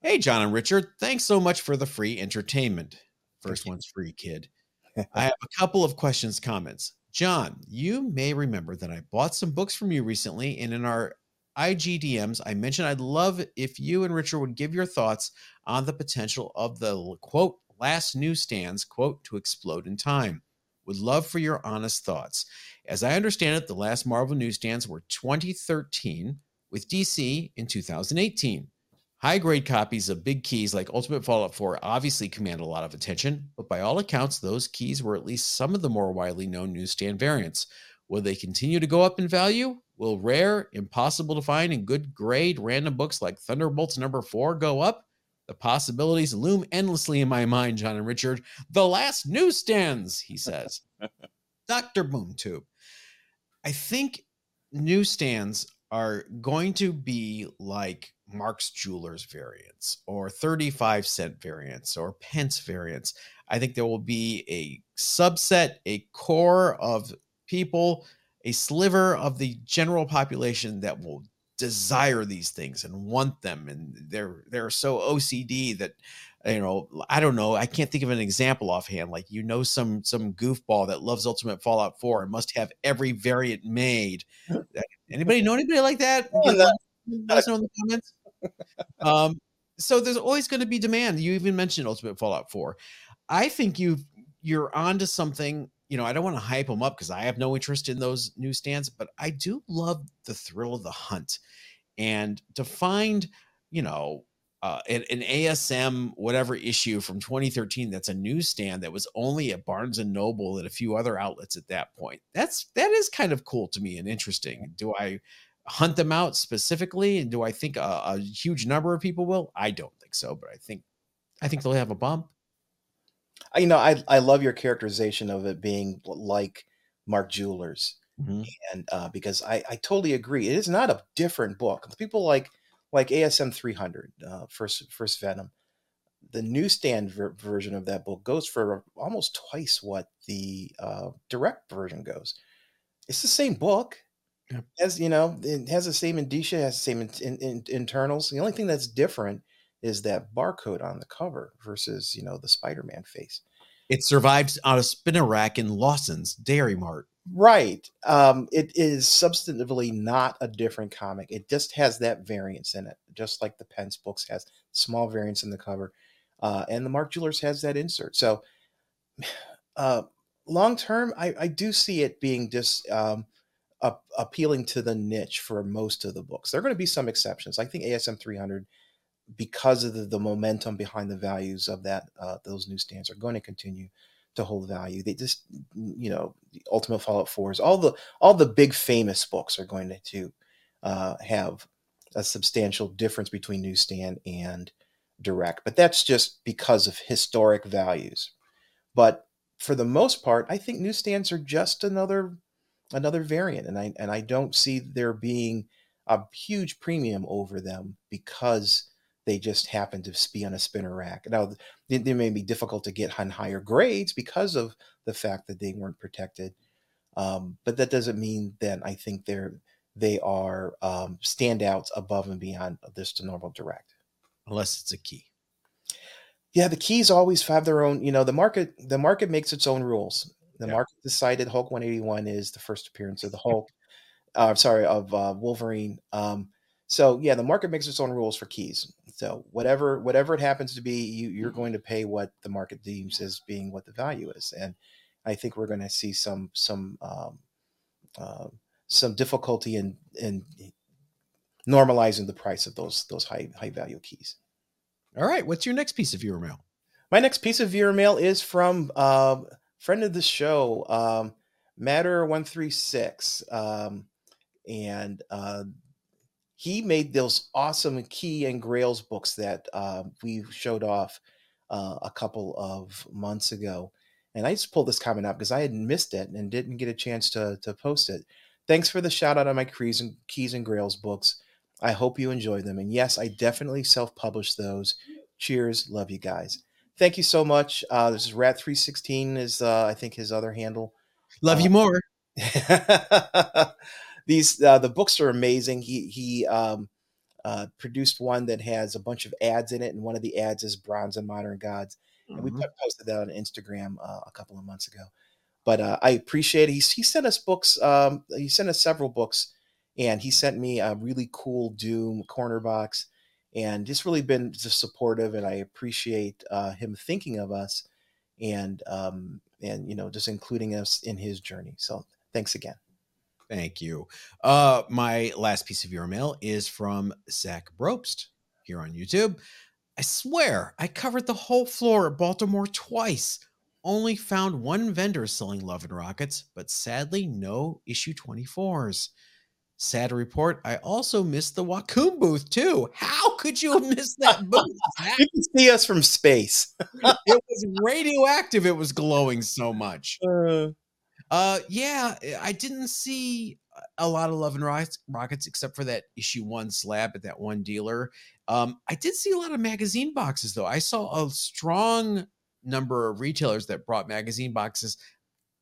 Speaker 1: hey, John and Richard. Thanks so much for the free entertainment. First one's free, kid. *laughs* I have a couple of questions, comments. John, you may remember that I bought some books from you recently, and in our IGDMs, I mentioned I'd love if you and Richard would give your thoughts on the potential of the quote last newsstands, quote, to explode in time. Would love for your honest thoughts. As I understand it, the last Marvel newsstands were 2013 with DC in 2018. High grade copies of big keys like Ultimate Fallout 4 obviously command a lot of attention, but by all accounts, those keys were at least some of the more widely known newsstand variants. Will they continue to go up in value? Will rare, impossible to find, and good grade random books like Thunderbolts number four go up? The possibilities loom endlessly in my mind, John and Richard. The last newsstands, he says. *laughs* Dr. Boomtube. I think newsstands are going to be like Mark's Jewelers variants or 35 cent variants or pence variants. I think there will be a subset, a core of people, a sliver of the general population that will desire these things and want them and they're they're so OCD that you know I don't know I can't think of an example offhand like you know some some goofball that loves Ultimate Fallout 4 and must have every variant made. *laughs* Anybody know anybody like that? Oh, let us know in the comments? *laughs* Um so there's always going to be demand. You even mentioned Ultimate Fallout 4 I think you you're onto something you know, I don't want to hype them up because I have no interest in those newsstands, but I do love the thrill of the hunt. And to find, you know, uh, an, an, ASM whatever issue from 2013 that's a newsstand that was only at Barnes and Noble and a few other outlets at that point. That's that is kind of cool to me and interesting. Do I hunt them out specifically, and do I think a, a huge number of people will? I don't think so, but I think I think they'll have a bump
Speaker 2: you know, I I love your characterization of it being like Mark Jewelers, mm-hmm. and uh, because I I totally agree. It is not a different book. People like like ASM 300, uh, first first Venom. The newsstand ver- version of that book goes for almost twice what the uh, direct version goes. It's the same book. Yep. As you know, it has the same indicia, has the same in, in, in, internals. The only thing that's different is that barcode on the cover versus you know the Spider-Man face.
Speaker 1: It survived on a spinner rack in Lawson's Dairy Mart.
Speaker 2: Right. Um, it is substantively not a different comic. It just has that variance in it, just like the Pence books has small variance in the cover, uh, and the Mark Jewelers has that insert. So, *sighs* uh, long term, I, I, do see it being just um, appealing to the niche for most of the books. There are going to be some exceptions. I think ASM 300 because of the, the momentum behind the values of that uh, those newsstands are going to continue to hold value. They just you know Ultimate Fallout Fours, all the all the big famous books are going to, to uh, have a substantial difference between newsstand and direct, but that's just because of historic values. But for the most part, I think newsstands are just another another variant, and I and I don't see there being a huge premium over them because they just happen to be on a spinner rack. Now, they, they may be difficult to get on higher grades because of the fact that they weren't protected. Um, but that doesn't mean that I think they're they are um, standouts above and beyond just a normal direct,
Speaker 1: unless it's a key.
Speaker 2: Yeah, the keys always have their own. You know, the market the market makes its own rules. The yeah. market decided Hulk 181 is the first appearance of the *laughs* Hulk. uh, sorry, of uh, Wolverine. Um, so yeah, the market makes its own rules for keys. So whatever whatever it happens to be, you, you're going to pay what the market deems as being what the value is. And I think we're going to see some some um, uh, some difficulty in in normalizing the price of those those high high value keys.
Speaker 1: All right, what's your next piece of viewer mail?
Speaker 2: My next piece of viewer mail is from uh, friend of the show, um, Matter one three six, um, and uh, he made those awesome key and grails books that uh, we showed off uh, a couple of months ago. And i just pulled this comment up because i had missed it and didn't get a chance to, to post it. Thanks for the shout out on my keys and keys and grails books. I hope you enjoy them. And yes i definitely self-published those. Cheers. Love you guys. Thank you so much. Uh, this is rat 316 is uh, i think his other handle.
Speaker 1: Love you more *laughs*
Speaker 2: these uh, the books are amazing. He he um, uh, produced one that has a bunch of ads in it, and one of the ads is Bronze and Modern Gods. And we mm-hmm. posted that on Instagram uh, a couple of months ago. But uh, I appreciate it. He, he sent us books. Um, he sent us several books, and he sent me a really cool Doom corner box, and just really been just supportive. And I appreciate uh, him thinking of us, and um, and you know just including us in his journey. So thanks again.
Speaker 1: Thank you. Uh, my last piece of your mail is from Zach Brobst. here on YouTube. I swear I covered the whole floor at Baltimore twice. Only found one vendor selling Love and Rockets, but sadly no issue 24s. Sad report, I also missed the Whakoom booth too. How could you have missed that booth? *laughs*
Speaker 2: you can see us from space. *laughs*
Speaker 1: it was radioactive. It was glowing so much.
Speaker 2: Uh,
Speaker 1: Uh, yeah, I didn't see a lot of Love and Rockets, Rockets except for that issue one slab at that one dealer. Um, I did see a lot of magazine boxes though. I saw a strong number of retailers that brought magazine boxes.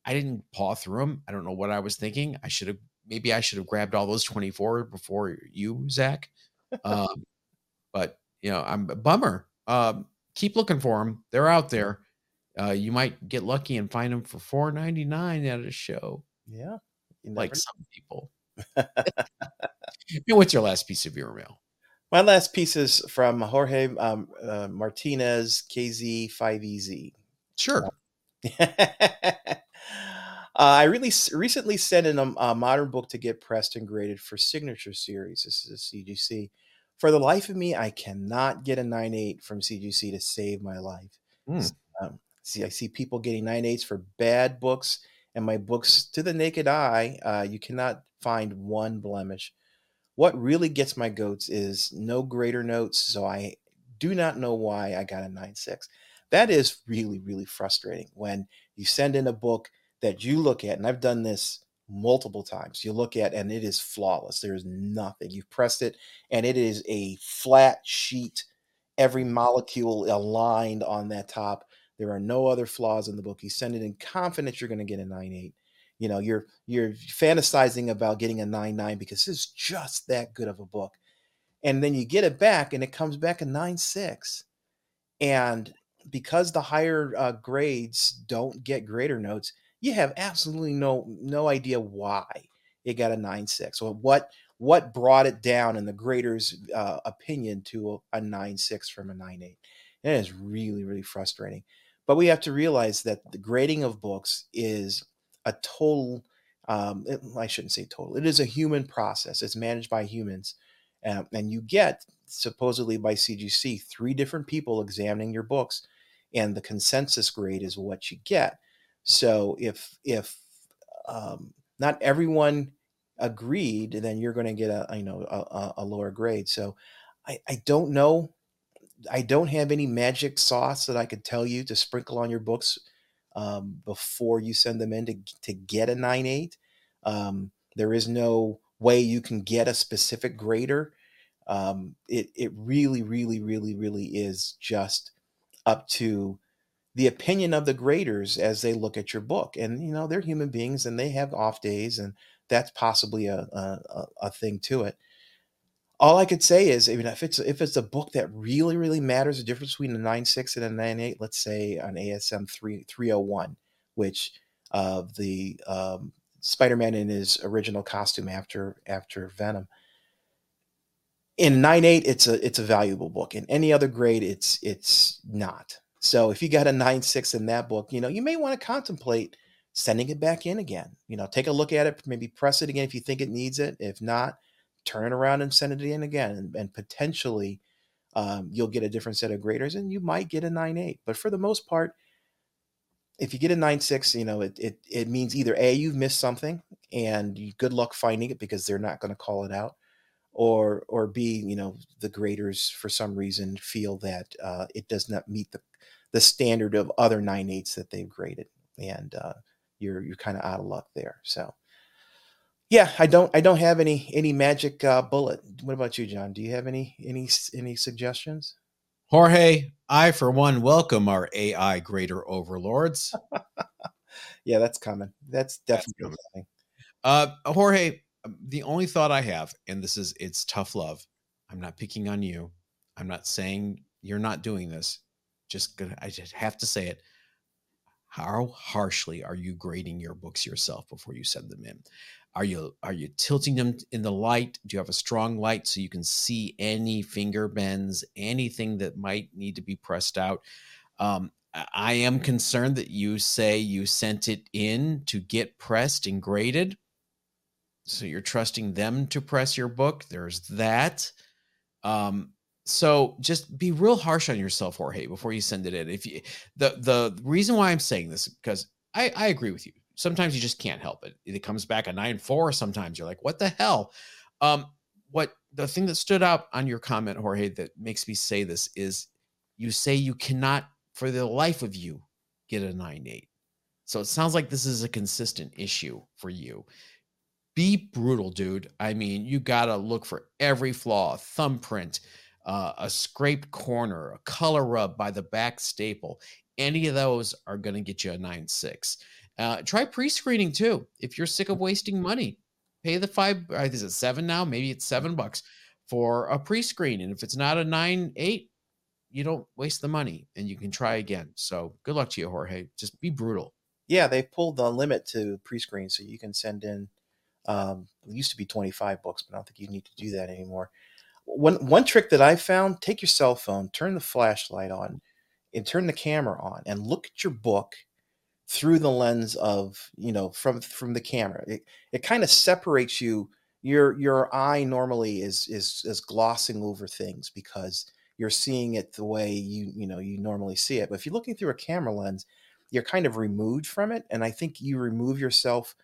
Speaker 1: I didn't paw through them. I don't know what I was thinking. I should have maybe I should have grabbed all those 24 before you, Zach. Um, but you know, I'm a bummer. Um, keep looking for them. They're out there. Uh, you might get lucky and find them for four ninety nine at a show,
Speaker 2: yeah.
Speaker 1: like
Speaker 2: never-
Speaker 1: some people. *laughs* what's your last piece of your mail?
Speaker 2: My last piece is from Jorge um, uh, Martinez, KZ5EZ.
Speaker 1: Sure. *laughs*
Speaker 2: uh, I really recently sent in a, a modern book to get pressed and graded for Signature Series. This is a CGC. For the life of me, I cannot get a 9.8 from CGC to save my life.
Speaker 1: Hmm.
Speaker 2: Um, see, I see people getting 9.8s for bad books, and my books, to the naked eye, uh, you cannot find one blemish. What really gets my goats is no grader notes, so I do not know why I got a nine six. that is really really frustrating when you send in a book that you look at and i've done this multiple times you look at and it is flawless there's nothing you've pressed it and it is a flat sheet every molecule aligned on that top there are no other flaws in the book you send it in confidence you're going to get a 9-8 you know you're you're fantasizing about getting a 9-9 because it's just that good of a book and then you get it back and it comes back a 9-6 and because the higher uh, grades don't get grader notes, you have absolutely no no idea why it got a nine six or what what brought it down in the grader's uh, opinion to a, a nine six from a nine eight. It is really really frustrating. But we have to realize that the grading of books is a total. Um, it- I shouldn't say total. It is a human process. It's managed by humans, um, and you get supposedly by CGC three different people examining your books and the consensus grade is what you get. So if if um, not everyone agreed, then you're going to get a you know a- a lower grade. So I, I don't know. I don't have any magic sauce that I could tell you to sprinkle on your books um, before you send them in to to get a nine eight. Um, there is no way you can get a specific grader. Um, it it really really really really is just up to the opinion of the graders as they look at your book. And you know, they're human beings and they have off days, and that's possibly a, a- a thing to it. All I could say is, I mean, if it's if it's a book that really really matters, the difference between a nine six and a nine eight, let's say an ASM three three hundred one, which uh, the um, Spider Man in his original costume after after Venom. In nine eight, it's a it's a valuable book. In any other grade, it's it's not. So if you got a nine six in that book, you know you may want to contemplate sending it back in again. You know, take a look at it, maybe press it again if you think it needs it. If not, turn it around and send it in again, and, and potentially um, you'll get a different set of graders, and you might get a nine eight. But for the most part, if you get a nine six, you know it it it means either a you've missed something, and you, good luck finding it because they're not going to call it out, or or b you know the graders for some reason feel that uh, it does not meet the the standard of other nine eights that they've graded, and uh, you're you're kind of out of luck there. So yeah, I don't I don't have any any magic uh, bullet. What about you, John? Do you have any any any suggestions?
Speaker 1: Jorge, I for one welcome our AI grader overlords. *laughs*
Speaker 2: Yeah, that's coming. That's
Speaker 1: That's
Speaker 2: definitely coming.
Speaker 1: Uh, Jorge, the only thought I have, and this is it's tough love. I'm not picking on you. I'm not saying you're not doing this. Just gonna, I just have to say it. How harshly are you grading your books yourself before you send them in? Are you are you tilting them in the light? Do you have a strong light so you can see any finger bends, anything that might need to be pressed out? Um, I am concerned that you say you sent it in to get pressed and graded so you're trusting them to press your book there's that um so just be real harsh on yourself, Jorge, before you send it in. If you the the reason why I'm saying this because I, I agree with you. Sometimes you just can't help it. It comes back a nine four. Sometimes you're like, what the hell? Um, what the thing that stood out on your comment, Jorge, that makes me say this is you say you cannot, for the life of you, get a nine eight. So it sounds like this is a consistent issue for you. Be brutal, dude. I mean, you gotta look for every flaw, a thumbprint, uh, a scraped corner, a color rub by the back staple. Any of those are to get you a 9 6. Uh, try pre screening too. If you're sick of wasting money, pay the five, is it seven now? Maybe it's seven bucks for a pre screen. And if it's not a 9 8, you don't waste the money and you can try again. So good luck to you, Jorge. Just be brutal.
Speaker 2: Yeah, they pulled the limit to pre screen. So you can send in, um, it used to be 25 books, but I don't think you need to do that anymore one one trick that I found: take your cell phone, turn the flashlight on, and turn the camera on, and look at your book through the lens of you know from from the camera. It it kind of separates you. Your your eye normally is is is glossing over things because you're seeing it the way you you know you normally see it. But if you're looking through a camera lens, you're kind of removed from it, and I think you remove yourself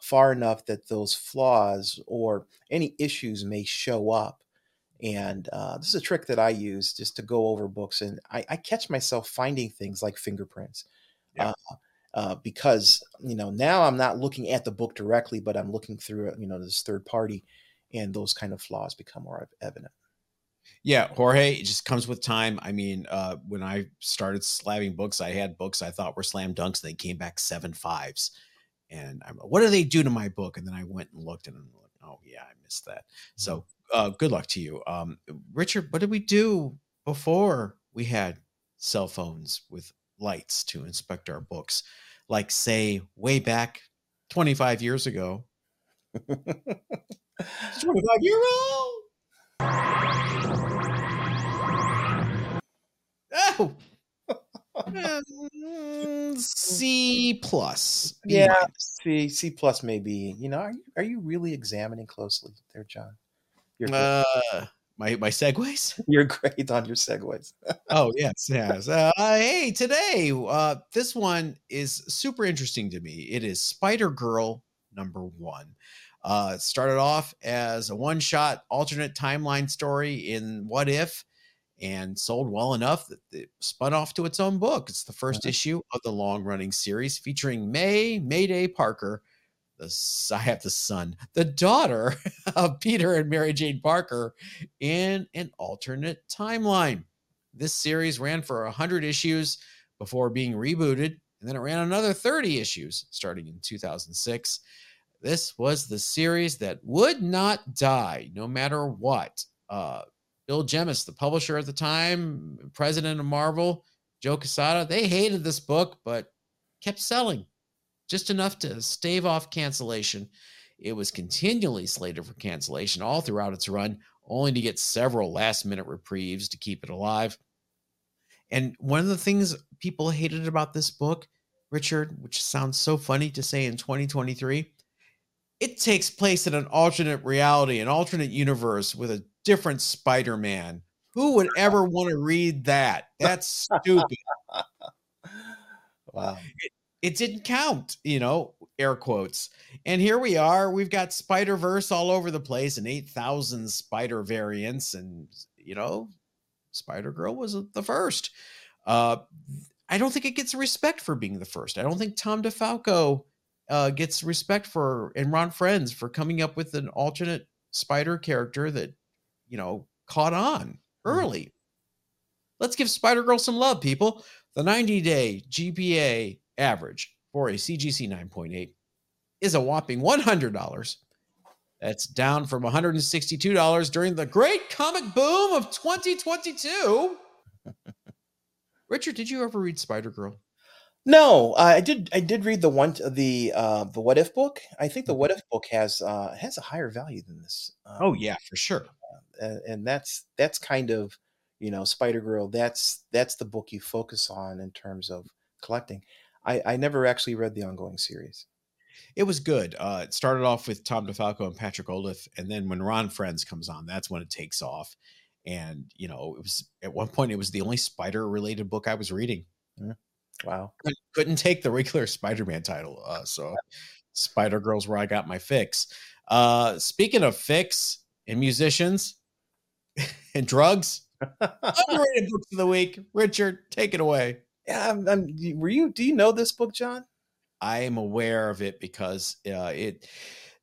Speaker 2: far enough that those flaws or any issues may show up and uh, this is a trick that I use just to go over books, and I, I catch myself finding things like fingerprints. Yeah. Uh, uh, because you know now I'm not looking at the book directly, but I'm looking through it, you know this third party, and those kind of flaws become more evident.
Speaker 1: Yeah, Jorge, it just comes with time. I mean, uh, when I started slamming books, I had books I thought were slam dunks, and they came back seven fives. And I'm, what do they do to my book? And then I went and looked, and I'm like, oh yeah, I missed that. So mm-hmm uh, good luck to you. Um, Richard, what did we do before we had cell phones with lights to inspect our books? Like, say, way back 25 years ago. *laughs* 25 year old. Oh. *laughs* C plus.
Speaker 2: B yeah, minus. C C plus maybe. You know, are you, are you really examining closely there, John?
Speaker 1: uh, my my segues. *laughs*
Speaker 2: You're great on your segues.
Speaker 1: oh *laughs* yes, yes. Uh, hey, today uh, this one is super interesting to me. It is Spider Girl number one. Uh, it started off as a one shot alternate timeline story in What If, and sold well enough that it spun off to its own book. It's the 1st uh-huh. issue of the long running series featuring May Mayday Parker the I have the son, the daughter *laughs* of Peter and Mary Jane Parker in an alternate timeline. This series ran for 100 issues before being rebooted, and then it ran another 30 issues starting in 2006. This was the series that would not die no matter what. Uh, Bill Jemas, the publisher at the time, president of Marvel, Joe Quesada, they hated this book, but kept selling just enough to stave off cancellation. It was continually slated for cancellation all throughout its run, only to get several last minute reprieves to keep it alive. And one of the things people hated about this book, Richard, which sounds so funny to say in 2023, it takes place in an alternate reality, an alternate universe with a different Spider Man. Who would ever want to read that? That's stupid. *laughs* wow. It, it didn't count, you know, air quotes. And here we are. We've got Spider Verse all over the place and 8,000 spider variants. And, you know, Spider Girl was the first. Uh, I don't think it gets respect for being the first. I don't think Tom DeFalco uh, gets respect for, and Ron Frenz for coming up with an alternate spider character that, you know, caught on mm-hmm. early. Mm. Let's give Spider Girl some love, people. The 90 day GPA average for a CGC 9.8 is a whopping $100. That's down from $162 during the great comic boom of 2022. *laughs* Richard, did you ever read Spider Girl?
Speaker 2: No, I did. I did read the one the uh, the What If book. I think the What If book has uh, has a higher value than this.
Speaker 1: Um, oh yeah, for sure.
Speaker 2: Uh, and that's that's kind of you know Spider Girl. That's that's the book you focus on in terms of collecting. I, I never actually read the ongoing series.
Speaker 1: It was good. Uh, it started off with Tom DeFalco and Patrick Olliffe, and then when Ron Frenz comes on, that's when it takes off. and you know it was at one point it was the only spider related book i was reading
Speaker 2: mm. wow
Speaker 1: couldn't, couldn't take the regular spider-man title uh, so spider girl's where i got my fix uh speaking of fix and musicians *laughs* and drugs *laughs* underrated books of the week richard take it away
Speaker 2: yeah I'm, I'm, were you do you know this book john
Speaker 1: i am aware of it because uh, it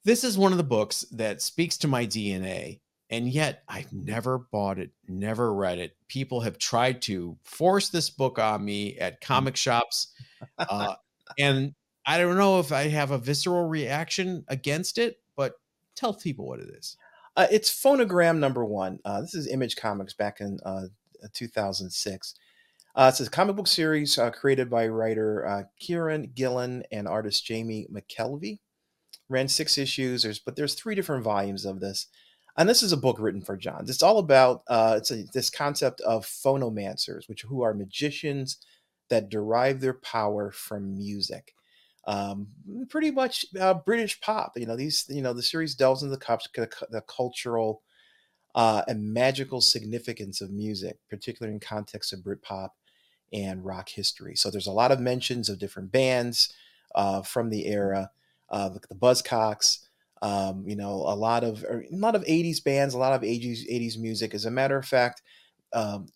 Speaker 1: this is one of the books that speaks to my dna and yet I've never bought it, never read it. People have tried to force this book on me at comic shops, uh, *laughs* and I don't know if I have a visceral reaction against it. But tell people what it is.
Speaker 2: Uh, it's Phonogram number one. Uh, this is Image Comics back in uh, 2006. Uh, it's a comic book series uh, created by writer Kieron Gillen and artist Jamie McKelvie. Ran six issues. There's but there's three different volumes of this and this is a book written for John. It's all about uh, it's a, this concept of phonomancers, which who are magicians that derive their power from music. Um, pretty much uh, British pop. You know these. You know the series delves into the, the cultural uh, and magical significance of music, particularly in context of Britpop and rock history. So there's a lot of mentions of different bands uh, from the era, uh, the, Buzzcocks, um, you know, a lot of er, a lot of '80s bands, a lot of '80s '80s music. As a matter of fact, um,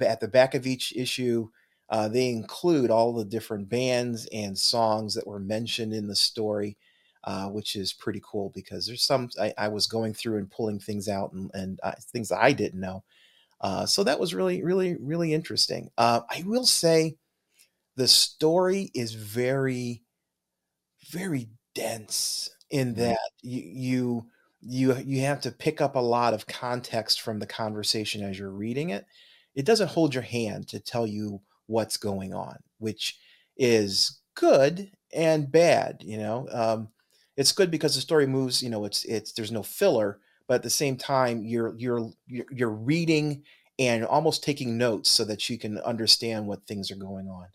Speaker 2: at the back of each issue, uh, they include all the different bands and songs that were mentioned in the story, uh, which is pretty cool because there's some I, I, was going through and pulling things out and, and uh, things I didn't know. Uh, so that was really, really, really interesting. Uh, I will say the story is very, very dense in mm-hmm. that you, you you you have to pick up a lot of context from the conversation as you're reading it it doesn't hold your hand to tell you what's going on which is good and bad you know um, it's good because the story moves you know it's it's there's no filler but at the same time you're you're you're reading and almost taking notes so that you can understand what things are going on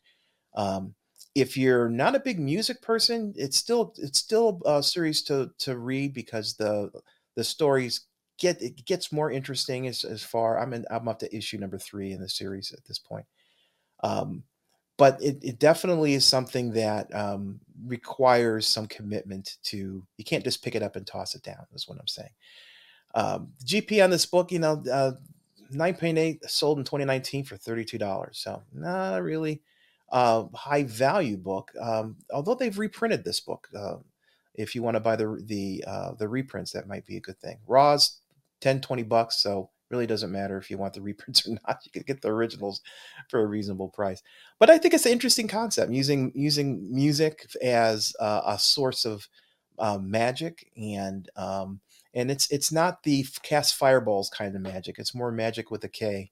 Speaker 2: um, if you're not a big music person, it's still it's still a series to to read because the the stories get it gets more interesting as, as far I'm in I'm up to issue number three in the series at this point. Um, but it, it definitely is something that um, requires some commitment to you can't just pick it up and toss it down is what i'm saying um, gp on this book you know uh, 9.8 sold in 2019 for $32 so not really uh, high value book. Um, although they've reprinted this book, uh, if you want to buy the the uh, the reprints, that might be a good thing. Raw's 10, 20 bucks, so really doesn't matter if you want the reprints or *laughs* not. You can get the originals for a reasonable price. But I think it's an interesting concept using using music as a source of uh, magic and um, and it's it's not the cast fireballs kind of magic. It's more magic with a K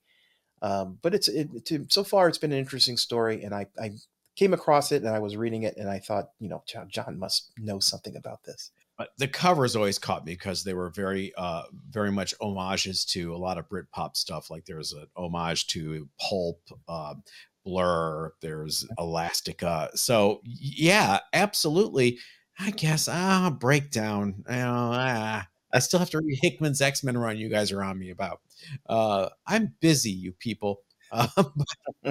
Speaker 2: um, but it's it, to, so far it's been an interesting story, and I, I came across it and I was reading it and I thought, you know, John, John must know something about this.
Speaker 1: The covers always caught me because they were very, uh, very much homages to a lot of Britpop stuff. Like there's an homage to Pulp, uh, Blur, there's Elastica. So yeah, absolutely. I guess ah breakdown. You know, ah, I still have to read Hickman's X Men run. You guys are on me about. Uh, I'm busy, you people. *laughs* Uh,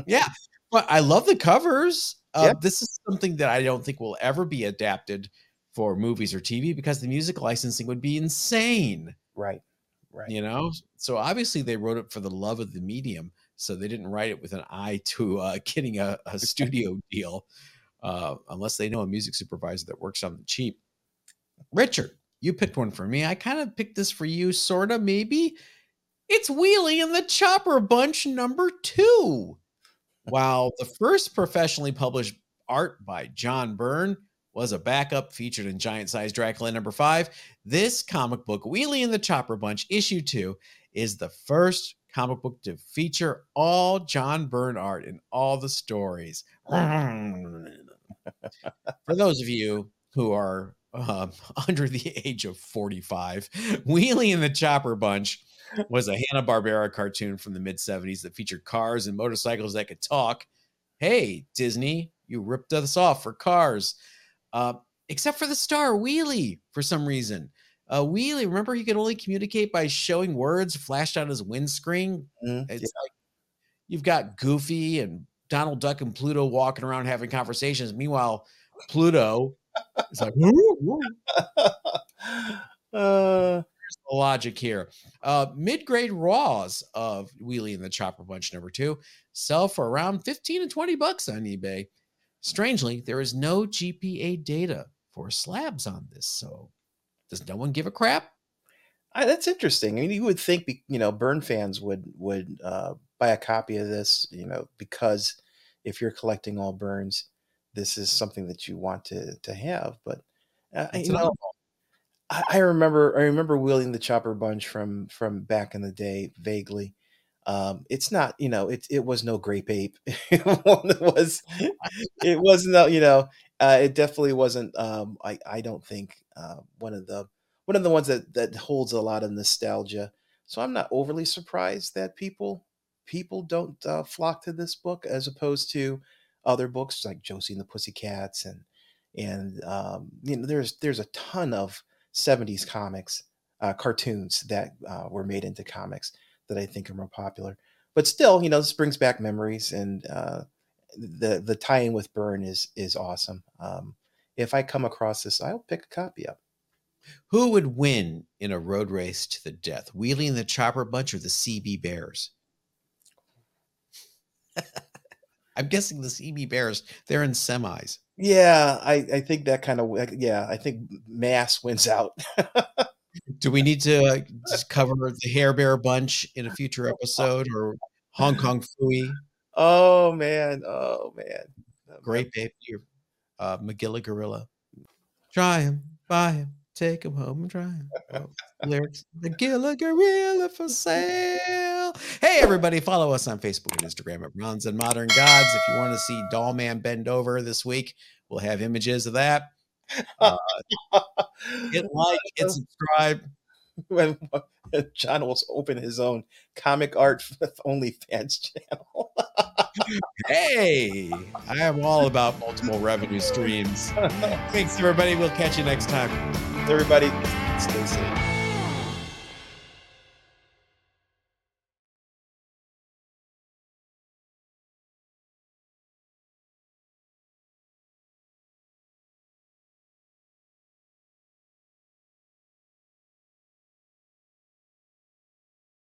Speaker 1: yeah, but I love the covers. Uh, yep. This is something that I don't think will ever be adapted for movies or TV because the music licensing would be insane.
Speaker 2: Right. Right.
Speaker 1: You know, so obviously they wrote it for the love of the medium. So they didn't write it with an eye to uh, getting a, a studio deal, uh, unless they know a music supervisor that works on the cheap. Richard, you picked one for me. I kind of picked this for you, sort of, maybe. It's Wheelie and the Chopper Bunch number two. While the first professionally published art by John Byrne was a backup featured in Giant Size Dracula number five, this comic book, Wheelie and the Chopper Bunch, issue two, is the first comic book to feature all John Byrne art in all the stories. *laughs* For those of you who are um, *laughs* under the age of 45. Wheelie and the Chopper Bunch was a Hanna-Barbera cartoon from the mid 70s that featured cars and motorcycles that could talk. Hey, Disney, you ripped us off for cars. Uh, except for the star Wheelie for some reason. Uh, Wheelie, remember he could only communicate by showing words flashed on his windscreen.
Speaker 2: Mhm,
Speaker 1: It's
Speaker 2: yeah.
Speaker 1: like you've got Goofy and Donald Duck and Pluto walking around having conversations. Meanwhile, Pluto is like, "Woo, woo."
Speaker 2: uh,
Speaker 1: the logic here. Uh, mid-grade raws of Wheelie and the Chopper Bunch number two sell for around 15 and 20 bucks on eBay. Strangely, there is no GPA data for slabs on this. So does no one give a crap?
Speaker 2: I, that's interesting. I mean, you would think, you know, Byrne fans would would uh, buy a copy of this, you know, because if you're collecting all Byrnes, this is something that you want to to have. But uh, you know, I, I remember I remember Wheelie and the Chopper Bunch from from back in the day vaguely. Um, it's not, you know, it it was no grape ape. *laughs* it was it wasn't, uh, you know, uh, it definitely wasn't. Um, I I don't think uh, one of the one of the ones that that holds a lot of nostalgia. So I'm not overly surprised that people people don't uh, flock to this book as opposed to other books like Josie and the Pussycats and and um, you know there's there's a ton of 70s comics uh, cartoons that uh, were made into comics that I think are more popular. But still, you know, this brings back memories, and uh, the the tie-in with Byrne is is awesome. Um, if I come across this, I'll pick a copy up.
Speaker 1: Who would win in a road race to the death? Wheelie and the Chopper Bunch or the CB Bears? *laughs* I'm guessing the CB Bears, they're in semis.
Speaker 2: Yeah, I, I think that kind of yeah, I think Mass wins out.
Speaker 1: Do we need to uh, *laughs* just cover the Hair Bear Bunch in a future episode or Hong *laughs* Kong Phooey?
Speaker 2: oh man, oh man,
Speaker 1: Great baby. Uh, Magilla Gorilla. Try him, buy him, take him home and try him. Oh, lyrics. Magilla Gorilla for sale. Hey, everybody, follow us on Facebook and Instagram at Bronze and Modern Gods. If you want to see Doll Man bend over this week, we'll have images of that. Uh, hit *laughs* like, hit subscribe.
Speaker 2: when John will open his own comic art *laughs* OnlyFans channel. *laughs*
Speaker 1: Hey, I am all about multiple revenue streams. Thanks, everybody. We'll catch you next time.
Speaker 2: Everybody, stay safe.